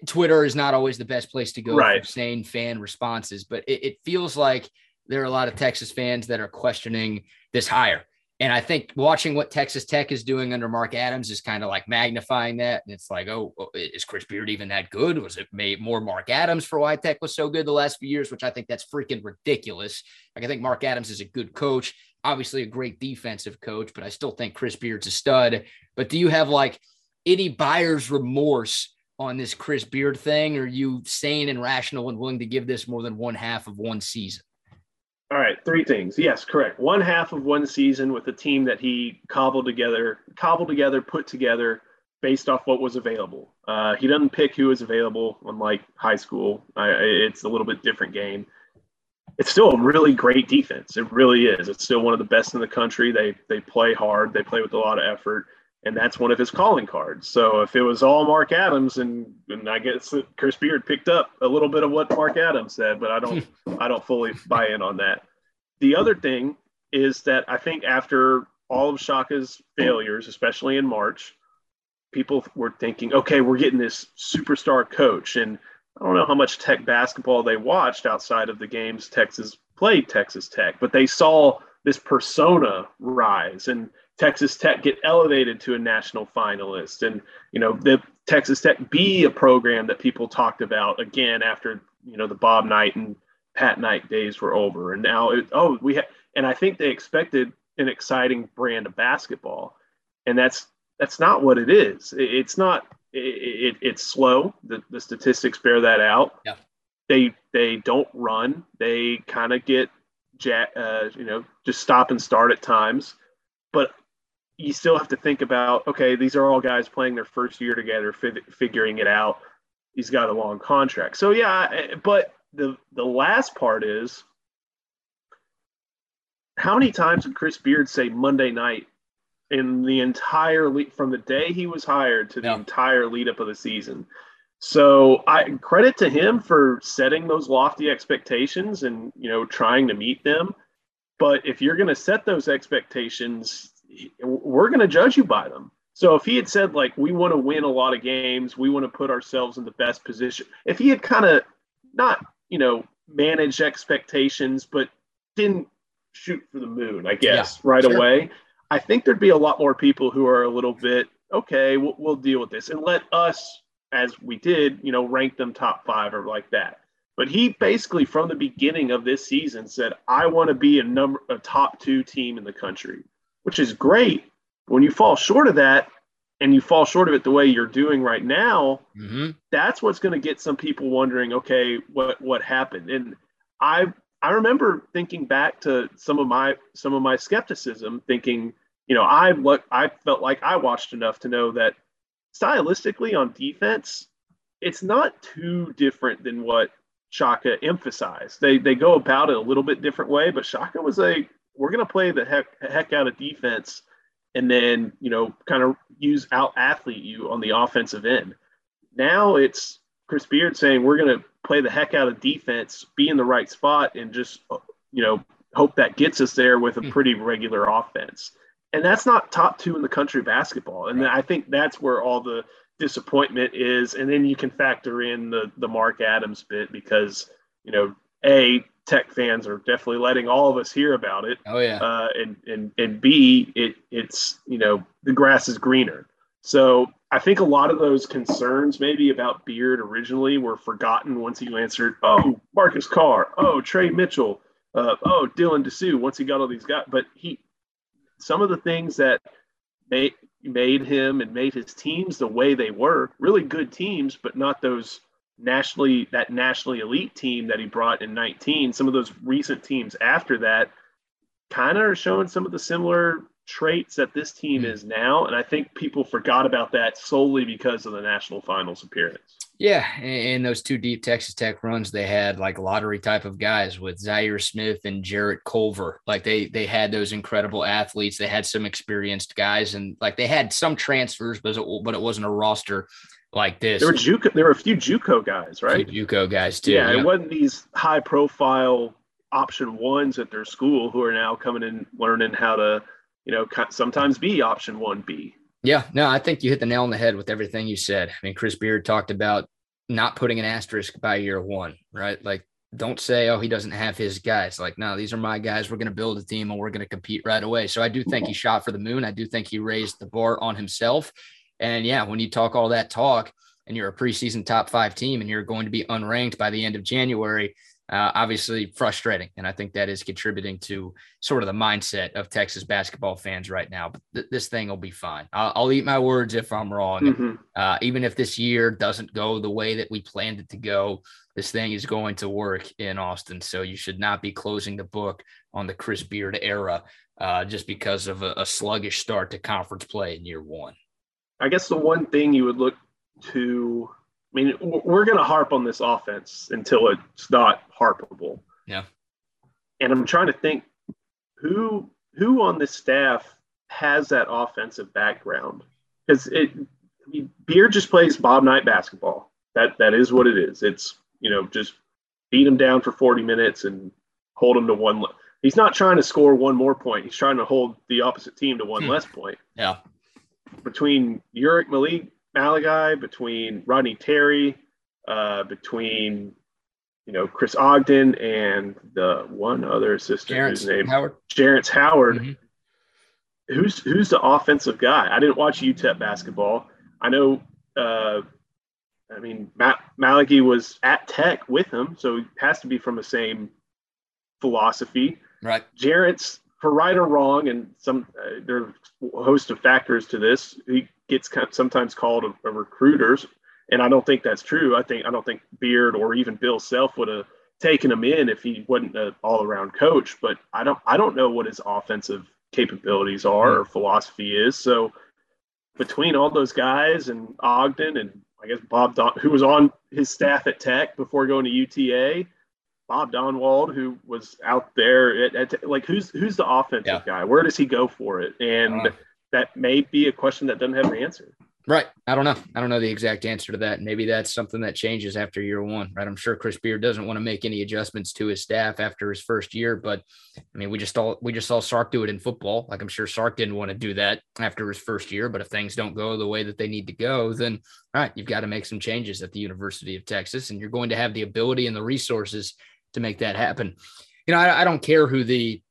S2: Twitter is not always the best place to go right. for sane fan responses, but it, it feels like there are a lot of Texas fans that are questioning this hire. And I think watching what Texas Tech is doing under Mark Adams is kind of like magnifying that. And it's like, oh, oh, is Chris Beard even that good? Was it made more Mark Adams for why Tech was so good the last few years, which I think that's freaking ridiculous. Like, I think Mark Adams is a good coach, obviously a great defensive coach, but I still think Chris Beard's a stud. But do you have like any buyer's remorse on this Chris Beard thing? Are you sane and rational and willing to give this more than one half of one season?
S1: All right, three things. Yes, correct. One half of one season with a team that he cobbled together, cobbled together, put together based off what was available. Uh, he doesn't pick who is available, unlike high school. I, it's a little bit different game. It's still a really great defense. It really is. It's still one of the best in the country. They they play hard. They play with a lot of effort, and that's one of his calling cards. So if it was all Mark Adams, and, and I guess Chris Beard picked up a little bit of what Mark Adams said, but I don't *laughs* I don't fully buy in on that. The other thing is that I think after all of Shaka's failures, especially in March, people were thinking, okay, we're getting this superstar coach. And I don't know how much tech basketball they watched outside of the games Texas played Texas Tech, but they saw this persona rise and Texas Tech get elevated to a national finalist. And, you know, the Texas Tech be a program that people talked about again after, you know, the Bob Knight and Pat Knight days were over, and now it, oh we have, and I think they expected an exciting brand of basketball, and that's that's not what it is. It, it's not. It, it, it's slow. The, the statistics bear that out.
S2: Yeah.
S1: They they don't run. They kind of get jack. Uh, you know, just stop and start at times, but you still have to think about okay, these are all guys playing their first year together, figuring it out. He's got a long contract, so yeah. But the the last part is how many times did Chris Beard say Monday night in the entire lead from the day he was hired to the yeah. entire lead up of the season? So I credit to him for setting those lofty expectations and you know trying to meet them. But if you're going to set those expectations, we're going to judge you by them. So if he had said like we want to win a lot of games, we want to put ourselves in the best position. If he had kind of not you know, manage expectations, but didn't shoot for the moon, I guess, yeah, right sure. away. I think there'd be a lot more people who are a little bit, okay, we'll, we'll deal with this and let us, as we did, you know, rank them top five or like that. But he basically, from the beginning of this season, said, I want to be a number, a top two team in the country, which is great. When you fall short of that, and you fall short of it the way you're doing right now, mm-hmm. that's what's going to get some people wondering, okay, what what happened? And I I remember thinking back to some of my some of my skepticism, thinking, you know, I look I felt like I watched enough to know that stylistically on defense, it's not too different than what Shaka emphasized. They they go about it a little bit different way, but Shaka was a we're going to play the heck heck out of defense and then you know kind of use out athlete you on the offensive end. Now it's Chris Beard saying we're going to play the heck out of defense, be in the right spot, and just you know hope that gets us there with a hmm. pretty regular offense. And that's not top two in the country basketball. And I think that's where all the disappointment is. And then you can factor in the the Mark Adams bit because you know a Tech fans are definitely letting all of us hear about it.
S2: Oh yeah.
S1: Uh, and and and B, it it's you know the grass is greener. So I think a lot of those concerns, maybe about Beard originally, were forgotten once he answered, "Oh, Marcus Carr, oh Tre Mitchell, uh, oh Dylan Disu." Once he got all these guys, but he, some of the things that made made him and made his teams the way they were, really good teams, but not those nationally that nationally elite team that he brought in 19. Some of those recent teams after that kind of are showing some of the similar traits that this team mm. is now. And I think people forgot about that solely because of the national finals appearance.
S2: Yeah. And those two deep Texas Tech runs, they had like lottery type of guys with Zhaire Smith and Jarrett Culver. Like they they had those incredible athletes. They had some experienced guys and like they had some transfers, but it, but it wasn't a roster like this.
S1: There were JUCO, there were a few JUCO guys, right?
S2: JUCO guys too.
S1: Yeah, it wasn't these high profile option ones at their school who are now coming in learning how to you know, sometimes be option one B.
S2: Yeah, no, I think you hit the nail on the head with everything you said. I mean, Chris Beard talked about not putting an asterisk by year one, right? Like, don't say, oh, he doesn't have his guys. Like, no, these are my guys. We're going to build a team and we're going to compete right away. So I do think he shot for the moon. I do think he raised the bar on himself. And yeah, when you talk all that talk and you're a preseason top five team and you're going to be unranked by the end of January, uh, obviously frustrating. And I think that is contributing to sort of the mindset of Texas basketball fans right now. But th- this thing will be fine. I'll, I'll, eat my words if I'm wrong. Mm-hmm. Uh, even if this year doesn't go the way that we planned it to go, this thing is going to work in Austin. So you should not be closing the book on the Chris Beard era uh, just because of a, a sluggish start to conference play in year one.
S1: I guess the one thing you would look to I mean, we're going to harp on this offense until it's not harpable.
S2: Yeah.
S1: And I'm trying to think who who on this staff has that offensive background because it I mean, Beard just plays Bob Knight basketball. That that is what it is. It's you know just beat him down for 40 minutes and hold him to one. Le- He's not trying to score one more point. He's trying to hold the opposite team to one hmm. less point.
S2: Yeah.
S1: Between Yurik Malik Maligi, between Rodney Terry, uh, between you know Chris Ogden and the one other assistant Jerrance whose name
S2: Howard.
S1: Jerrance Howard. Mm-hmm. Who's who's the offensive guy? I didn't watch UTEP basketball. I know. Uh, I mean, Matt Maligi was at Tech with him, so he has to be from the same philosophy.
S2: Right.
S1: Jerrance, for right or wrong, and some uh, there are a host of factors to this. He gets sometimes called a, a recruiters, and I don't think that's true. I think I don't think Beard or even Bill Self would have taken him in if he wasn't an all-around coach. But I don't I don't know what his offensive capabilities are or philosophy is. So between all those guys and Ogden and I guess Bob Don, who was on his staff at Tech before going to UTA, Bob Donewald, who was out there at, at like who's who's the offensive yeah. guy? Where does he go for it? And uh, that may be a question that doesn't have an answer.
S2: Right. I don't know. I don't know the exact answer to that. Maybe that's something that changes after year one, right? I'm sure Chris Beard doesn't want to make any adjustments to his staff after his first year, but I mean, we just saw we just saw Sark do it in football. Like I'm sure Sark didn't want to do that after his first year, but if things don't go the way that they need to go, then all right, you've got to make some changes at the University of Texas, and you're going to have the ability and the resources to make that happen. You know, I, I don't care who the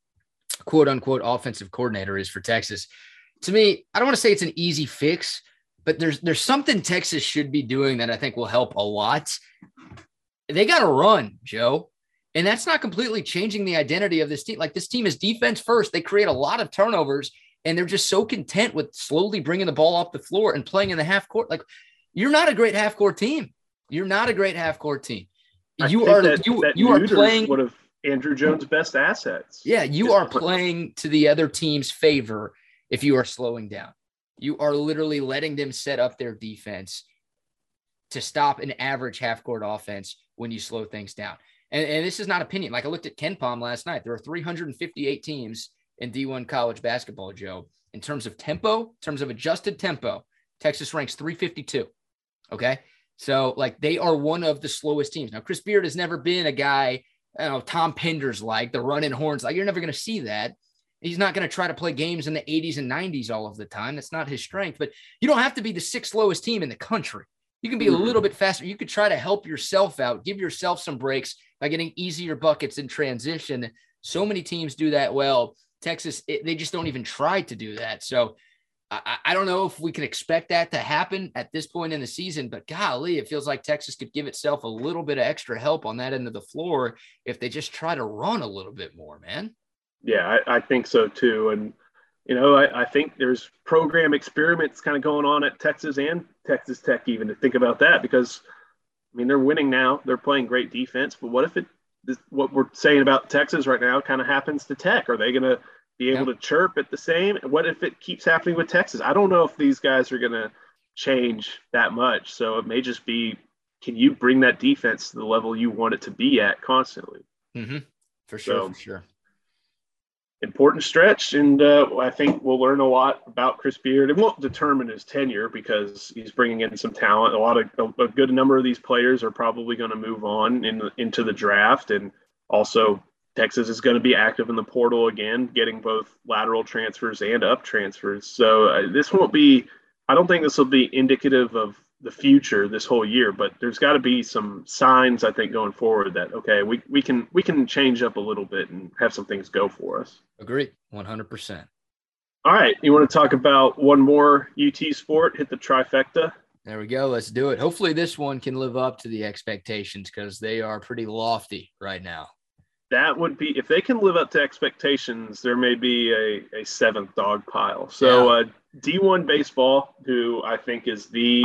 S2: quote unquote offensive coordinator is for Texas to me, I don't want to say it's an easy fix, but there's there's something Texas should be doing that I think will help a lot. They got to run, Joe. And that's not completely changing the identity of this team. Like this team is defense first. They create a lot of turnovers and they're just so content with slowly bringing the ball off the floor and playing in the half court. Like you're not a great half court team. You're not a great half court team. You are that, you, that you are playing
S1: one of Andrew Jones' best assets.
S2: Yeah, you are playing to the other team's favor if you are slowing down. You are literally letting them set up their defense to stop an average half court offense when you slow things down. And, and this is not opinion. Like I looked at KenPom last night. There are 358 teams in D1 college basketball, Joe. In terms of tempo, in terms of adjusted tempo, Texas ranks 352. Okay. So, like, they are one of the slowest teams. Now, Chris Beard has never been a guy, you know, Tom Penders like the running horns. Like, you're never going to see that. He's not going to try to play games in the 80s and 90s all of the time. That's not his strength. But you don't have to be the sixth lowest team in the country. You can be a mm-hmm. little bit faster. You could try to help yourself out, give yourself some breaks by getting easier buckets in transition. So many teams do that well. Texas, it, they just don't even try to do that. So I, I don't know if we can expect that to happen at this point in the season, but golly, it feels like Texas could give itself a little bit of extra help on that end of the floor if they just try to run a little bit more, man.
S1: Yeah, I, I think so too. And, you know, I, I, think there's program experiments kind of going on at Texas and Texas Tech, even to think about that, because, I mean, they're winning now. They're playing great defense. But what if it, this, what we're saying about Texas right now kind of happens to Tech? Are they going to, be able yep. to chirp at the same. What if it keeps happening with Texas? I don't know if these guys are going to change that much. So it may just be can you bring that defense to the level you want it to be at constantly?
S2: Mm-hmm. For sure, so, for sure.
S1: Important stretch, and uh, I think we'll learn a lot about Chris Beard. It won't determine his tenure because he's bringing in some talent. A lot of a, a good number of these players are probably going to move on in, into the draft, and also Texas is going to be active in the portal again, getting both lateral transfers and up transfers. So uh, this won't be, I don't think this will be indicative of the future this whole year, but there's got to be some signs I think going forward that okay, we, we can we can change up a little bit and have some things go for us.
S2: Agree, 100%.
S1: All right, you want to talk about one more UT sport? Hit the trifecta.
S2: There we go. Let's do it. Hopefully, this one can live up to the expectations because they are pretty lofty right now
S1: that would be if they can live up to expectations, there may be a, a seventh dog pile. So yeah. uh, D1 baseball, who I think is the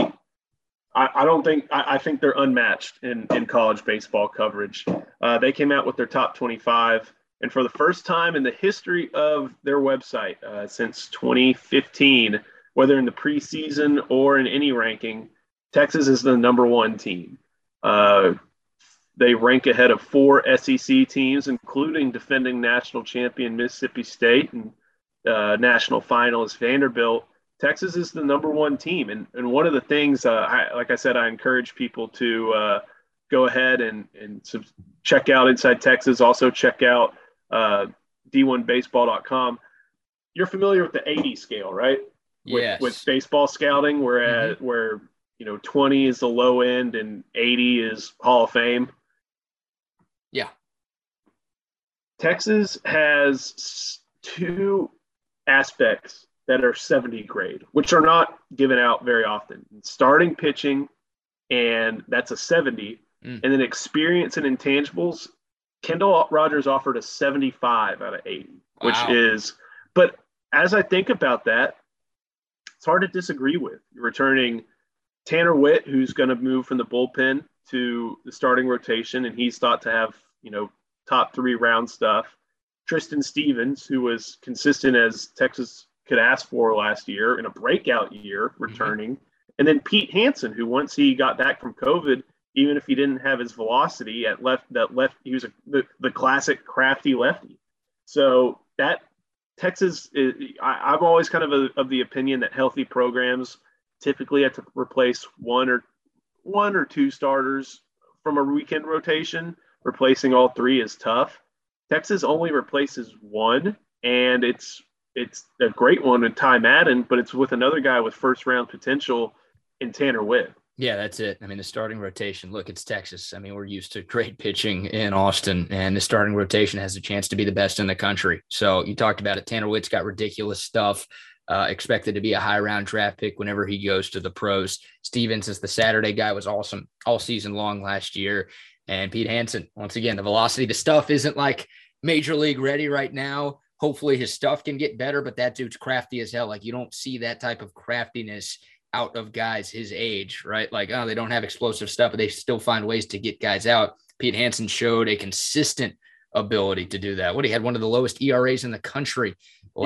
S1: I, I don't think I, I, think they're unmatched in, in college baseball coverage. Uh, they came out with their top 25, and for the first time in the history of their website uh, since 2015, whether in the preseason or in any ranking, Texas is the number one team. They rank ahead of four SEC teams, including defending national champion Mississippi State and uh, national finalist Vanderbilt. Texas is the number one team, and and one of the things, uh, I, like I said, I encourage people to uh, go ahead and and sub- check out Inside Texas. Also check out uh, D1Baseball.com. You're familiar with the 80 scale, right? With,
S2: yes.
S1: With baseball scouting, where mm-hmm. where you know 20 is the low end and 80 is Hall of Fame.
S2: Yeah.
S1: Texas has two aspects that are 70 grade, which are not given out very often. Starting pitching, and that's a 70. Mm. And then experience and intangibles, Kendall Rogers offered a 75 out of 80, wow. which is, but as I think about that, it's hard to disagree with. You're returning Tanner Witt, who's going to move from the bullpen to the starting rotation, and he's thought to have you know top three round stuff. Tristan Stevens, who was consistent as Texas could ask for last year in a breakout year, mm-hmm. returning, mm-hmm. and then Pete Hansen, who once he got back from COVID, even if he didn't have his velocity at left, that left he was a, the the classic crafty lefty. So that Texas, is, I, am always kind of a, of the opinion that healthy programs typically have to replace one or one or two starters from a weekend rotation. Replacing all three is tough. Texas only replaces one, and it's it's a great one in Ty Madden, but it's with another guy with first round potential in Tanner Witt.
S2: Yeah, that's it. I mean, the starting rotation. Look, it's Texas. I mean, we're used to great pitching in Austin, and the starting rotation has a chance to be the best in the country. So you talked about it. Tanner Witt's got ridiculous stuff uh, expected to be a high round draft pick whenever he goes to the pros. Stevens is the Saturday guy, was awesome all season long last year. And Pete Hansen, once again, the velocity, the stuff isn't like major league ready right now. Hopefully his stuff can get better, but that dude's crafty as hell. Like you don't see that type of craftiness out of guys his age, right? Like, oh, they don't have explosive stuff, but they still find ways to get guys out. Pete Hansen showed a consistent ability to do that. What he had one of the lowest ERAs in the country.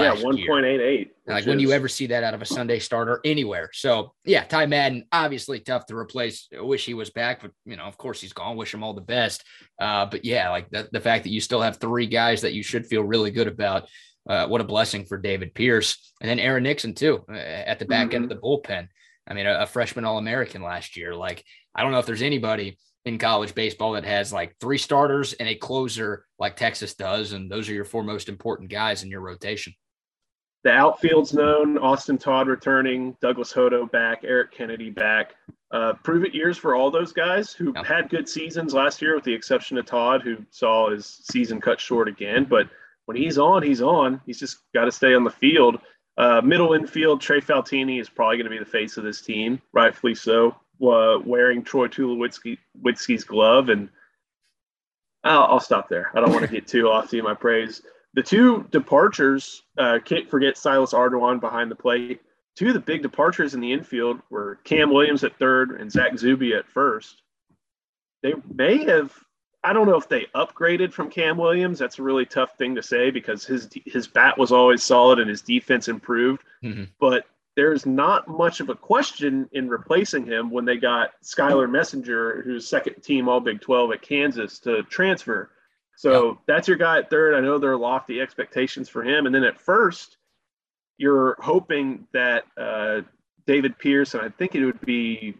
S1: Yeah, one point eight eight.
S2: Like when is... you ever see that out of a Sunday starter anywhere. So yeah, Ty Madden obviously tough to replace. I wish he was back, but you know, of course he's gone. Wish him all the best. Uh, but yeah, like the, the fact that you still have three guys that you should feel really good about. Uh, what a blessing for David Pierce and then Aaron Nixon too uh, at the back mm-hmm. end of the bullpen. I mean, a, a freshman All American last year. Like I don't know if there's anybody in college baseball that has like three starters and a closer like Texas does. And those are your four most important guys in your rotation.
S1: The outfield's known Austin Todd returning, Douglas Hodo back, Eric Kennedy back. Uh, prove it years for all those guys who yeah. had good seasons last year, with the exception of Todd, who saw his season cut short again. But when he's on, he's on. He's just got to stay on the field. Uh, middle infield, Trey Faltine is probably going to be the face of this team, rightfully so, uh, wearing Troy Tulowitzki's glove. And I'll, I'll, stop there. I don't want to get too lofty in my praise. The two departures, uh, can't forget Silas Ardoin behind the plate. Two of the big departures in the infield were Cam Williams at third and Zach Zubia at first. They may have I don't know if they upgraded from Cam Williams. That's a really tough thing to say because his his bat was always solid and his defense improved. Mm-hmm. But there's not much of a question in replacing him when they got Skyler Messinger, who's second team All Big 12 at Kansas, to transfer. So yep. that's your guy at third. I know there are lofty expectations for him. And then at first, you're hoping that uh, David Pierce, and I think it would be,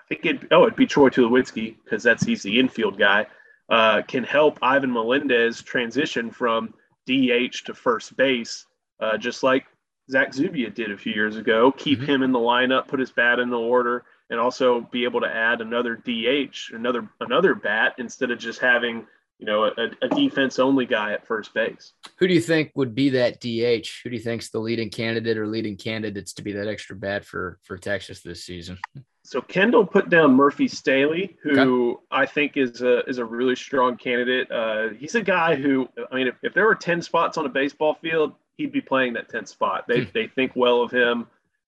S1: I think it, oh, it'd be Troy Tulowitzki because that's he's the infield guy uh, can help Ivan Melendez transition from DH to first base, uh, just like Zach Zubia did a few years ago. Keep mm-hmm. him in the lineup, put his bat in the order, and also be able to add another DH, another another bat instead of just having you know a, a defense only guy at first base.
S2: Who do you think would be that DH? Who do you think's the leading candidate or leading candidates to be that extra bat for for Texas this season?
S1: so Kendall put down Murphy Stehly, who okay. I think is a is a really strong candidate. Uh, he's a guy who, I mean, if, if there were ten spots on a baseball field, he'd be playing that 10th spot. They hmm. they think well of him.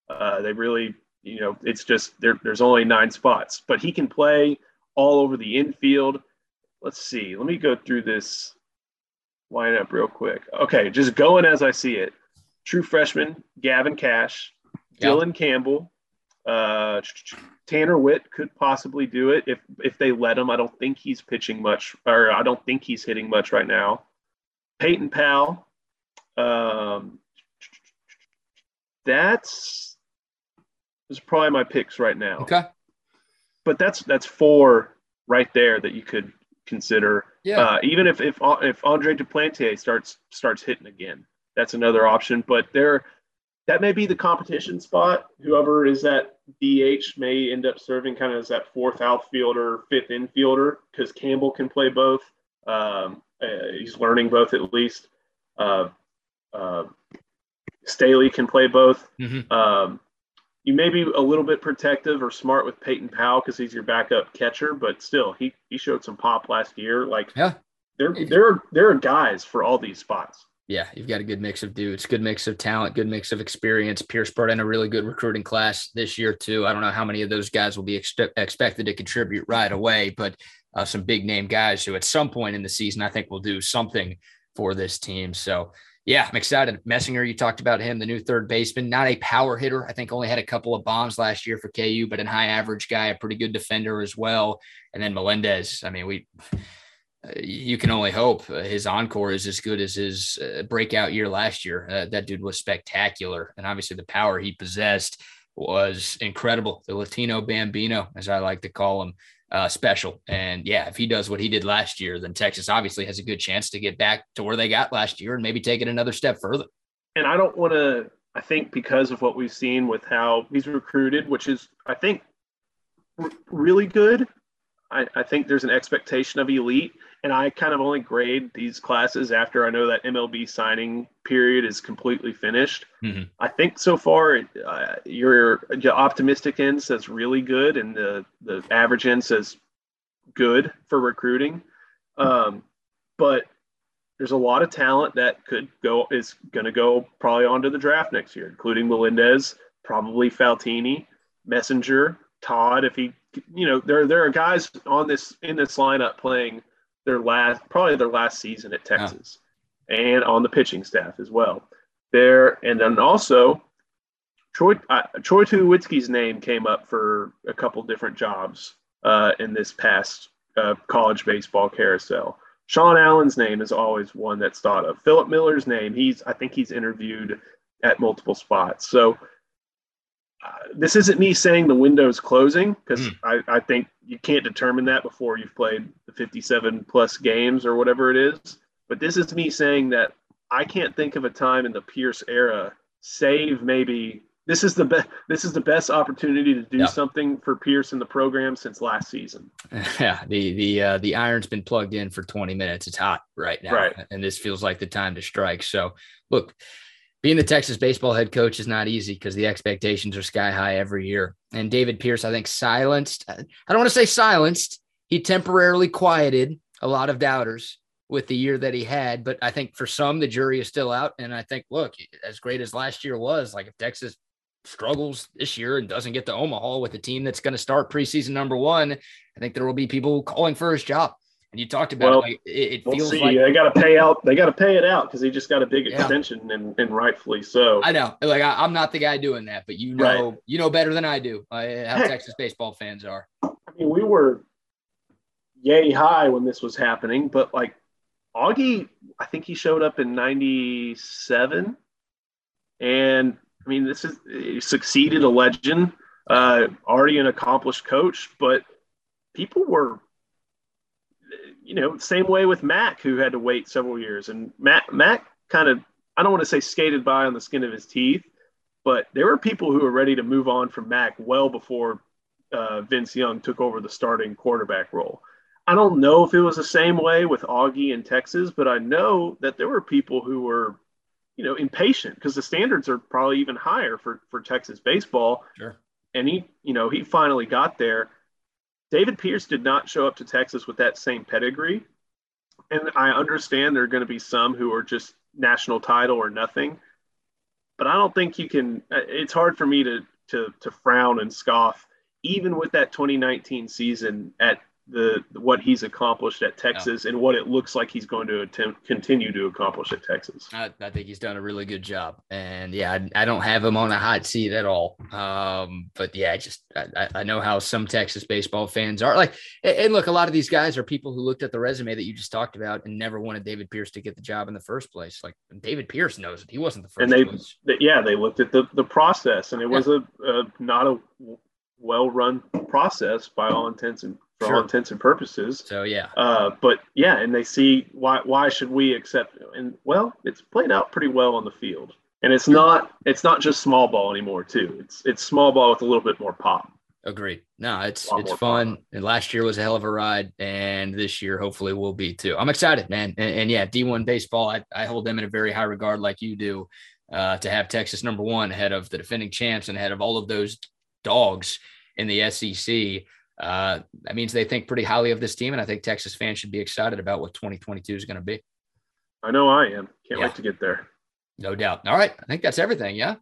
S1: Uh, they really, you know, it's just there, there's only nine spots, but he can play all over the infield. Let's see. Let me go through this lineup real quick. Okay, just going as I see it. True freshman Gavin Kash, Dylan Campbell, uh, Tanner Witt could possibly do it if if they let him. I don't think he's pitching much, or I don't think he's hitting much right now. Peyton Powell, um, that's is probably my picks right now.
S2: Okay,
S1: but that's that's four right there that you could consider.
S2: Yeah.
S1: Uh, even if if if Andre Duplantier starts starts hitting again, that's another option. But there that may be the competition spot. Whoever is that DH may end up serving kind of as that fourth outfielder, fifth infielder, because Campbell can play both. Um, uh, he's learning both at least. Uh, uh, Stehly can play both. Mm-hmm. Um, you may be a little bit protective or smart with Peyton Powell because he's your backup catcher, but still, he he showed some pop last year. Like,
S2: yeah,
S1: there there are there are guys for all these spots
S2: yeah, you've got a good mix of dudes, good mix of talent, good mix of experience. Pierce brought in a really good recruiting class this year too. I don't know how many of those guys will be ex- expected to contribute right away, but uh, some big name guys who at some point in the season I think will do something for this team. So yeah, I'm excited. Messinger, you talked about him, the new third baseman, not a power hitter. I think only had a couple of bombs last year for KU, but a high average guy, a pretty good defender as well. And then Melendez. I mean, we you can only hope his encore is as good as his uh, breakout year last year. Uh, that dude was spectacular. And obviously, the power he possessed was incredible. The Latino Bambino, as I like to call him, uh, special. And yeah, if he does what he did last year, then Texas obviously has a good chance to get back to where they got last year and maybe take it another step further.
S1: And I don't want to, I think because of what we've seen with how he's recruited, which is, I think, r- really good. I, I think there's an expectation of elite and I kind of only grade these classes after I know that MLB signing period is completely finished. Mm-hmm. I think so far uh, your, your optimistic end says really good, and the the average end says good for recruiting. Um, but there's a lot of talent that could go is going to go probably onto the draft next year, including Melendez, probably Faltine, Messinger, Todd. If he, you know, there there are guys on this in this lineup playing their last probably their last season at Texas, yeah. and on the pitching staff as well. There and then also Troy uh, Troy Tulowitzki's name came up for a couple different jobs uh, in this past uh, college baseball carousel. Sean Allen's name is always one that's thought of. Philip Miller's name, he's I think he's interviewed at multiple spots. So uh, this isn't me saying the window's closing because mm. I, I think you can't determine that before you've played the 57 plus games or whatever it is. But this is me saying that I can't think of a time in the Pierce era, save maybe this is the best this is the best opportunity to do something for Pierce in the program since last season. *laughs*
S2: Yeah, the the uh, the iron's been plugged in for 20 minutes. It's hot right now,
S1: right.
S2: and this feels like the time to strike. So, look, being the Texas baseball head coach is not easy because the expectations are sky high every year. And David Pierce, I think, silenced, I don't want to say silenced, he temporarily quieted a lot of doubters with the year that he had. But I think for some, the jury is still out. And I think, look, as great as last year was, like if Texas struggles this year and doesn't get to Omaha with a team that's going to start preseason number one, I think there will be people calling for his job. And you talked about well, it, like, it, it
S1: we'll
S2: feels
S1: see.
S2: like
S1: they got to pay out. They got to pay it out because he just got a big yeah. extension, and, and rightfully so.
S2: I know. Like I, am not the guy doing that, but you know, right. you know better than I do uh, how Heck, Texas baseball fans are.
S1: I mean, we were yay high when this was happening, but like Augie, I think he showed up in '97, and I mean, this is he succeeded a legend, uh, already an accomplished coach, but people were you know, same way with Mack, who had to wait several years. And Mack, Mack kind of, I don't want to say skated by on the skin of his teeth, but there were people who were ready to move on from Mack well before uh, Vince Young took over the starting quarterback role. I don't know if it was the same way with Augie in Texas, but I know that there were people who were, you know, impatient because the standards are probably even higher for for Texas baseball.
S2: Sure.
S1: And he, you know, he finally got there. David Pierce did not show up to Texas with that same pedigree. And I understand there are going to be some who are just national title or nothing. But I don't think you can, uh, it's hard for me to, to, to frown and scoff, even with that 2019 season at the what he's accomplished at Texas yeah. and what it looks like he's going to attempt continue to accomplish at Texas.
S2: I, I think he's done a really good job, and yeah, I, I, don't have him on a hot seat at all. Um, but yeah, I just I, I, know how some Texas baseball fans are. Like, and look, a lot of these guys are people who looked at the resume that you just talked about and never wanted David Pierce to get the job in the first place. Like David Pierce knows it; he wasn't the first.
S1: And they, they yeah, they looked at the the process, and it was a, a not a well run process by all intents and for sure. all intents and purposes.
S2: So yeah.
S1: Uh, but yeah, and they see why why should we accept and well, it's played out pretty well on the field. And it's not it's not just small ball anymore too. It's it's small ball with a little bit more pop.
S2: Agreed. No, it's it's fun. Pop. And last year was a hell of a ride, and this year hopefully will be too. I'm excited, man. And, and yeah, D1 baseball, I, I hold them in a very high regard, like you do. Uh, to have Texas number one ahead of the defending champs and ahead of all of those dogs in the SEC uh, that means they think pretty highly of this team. And I think Texas fans should be excited about what 2022 is going to be.
S1: I know I am. Can't yeah. wait to get there.
S2: No doubt. All right. I think that's everything. Yeah.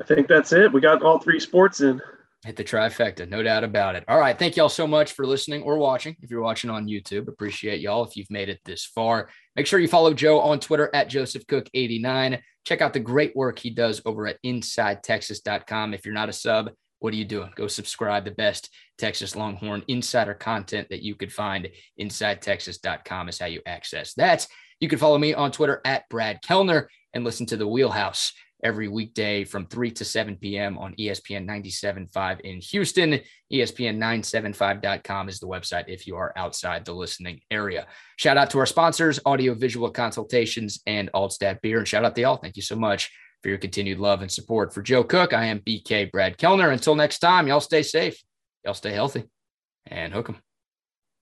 S1: I think that's it. We got all three sports in.
S2: Hit the trifecta, no doubt about it. All right. Thank y'all so much for listening or watching. If you're watching on YouTube, appreciate y'all if you've made it this far. Make sure you follow Joe on Twitter at Joseph Cook89. Check out the great work he does over at InsideTexas.com. If you're not a sub, what are you doing? Go subscribe. The best Texas Longhorn insider content that you could find InsideTexas.com is how you access that. You can follow me on Twitter at Brad Kellner and listen to the Wheelhouse every weekday from 3 to 7 p.m. on ESPN 97.5 in Houston. ESPN975.com is the website if you are outside the listening area. Shout out to our sponsors, Audio Visual Consultations and Altstat Beer. And shout out to y'all. Thank you so much for your continued love and support. For Joe Cook, I am BK Brad Kellner. Until next time, y'all stay safe, y'all stay healthy, and hook 'em.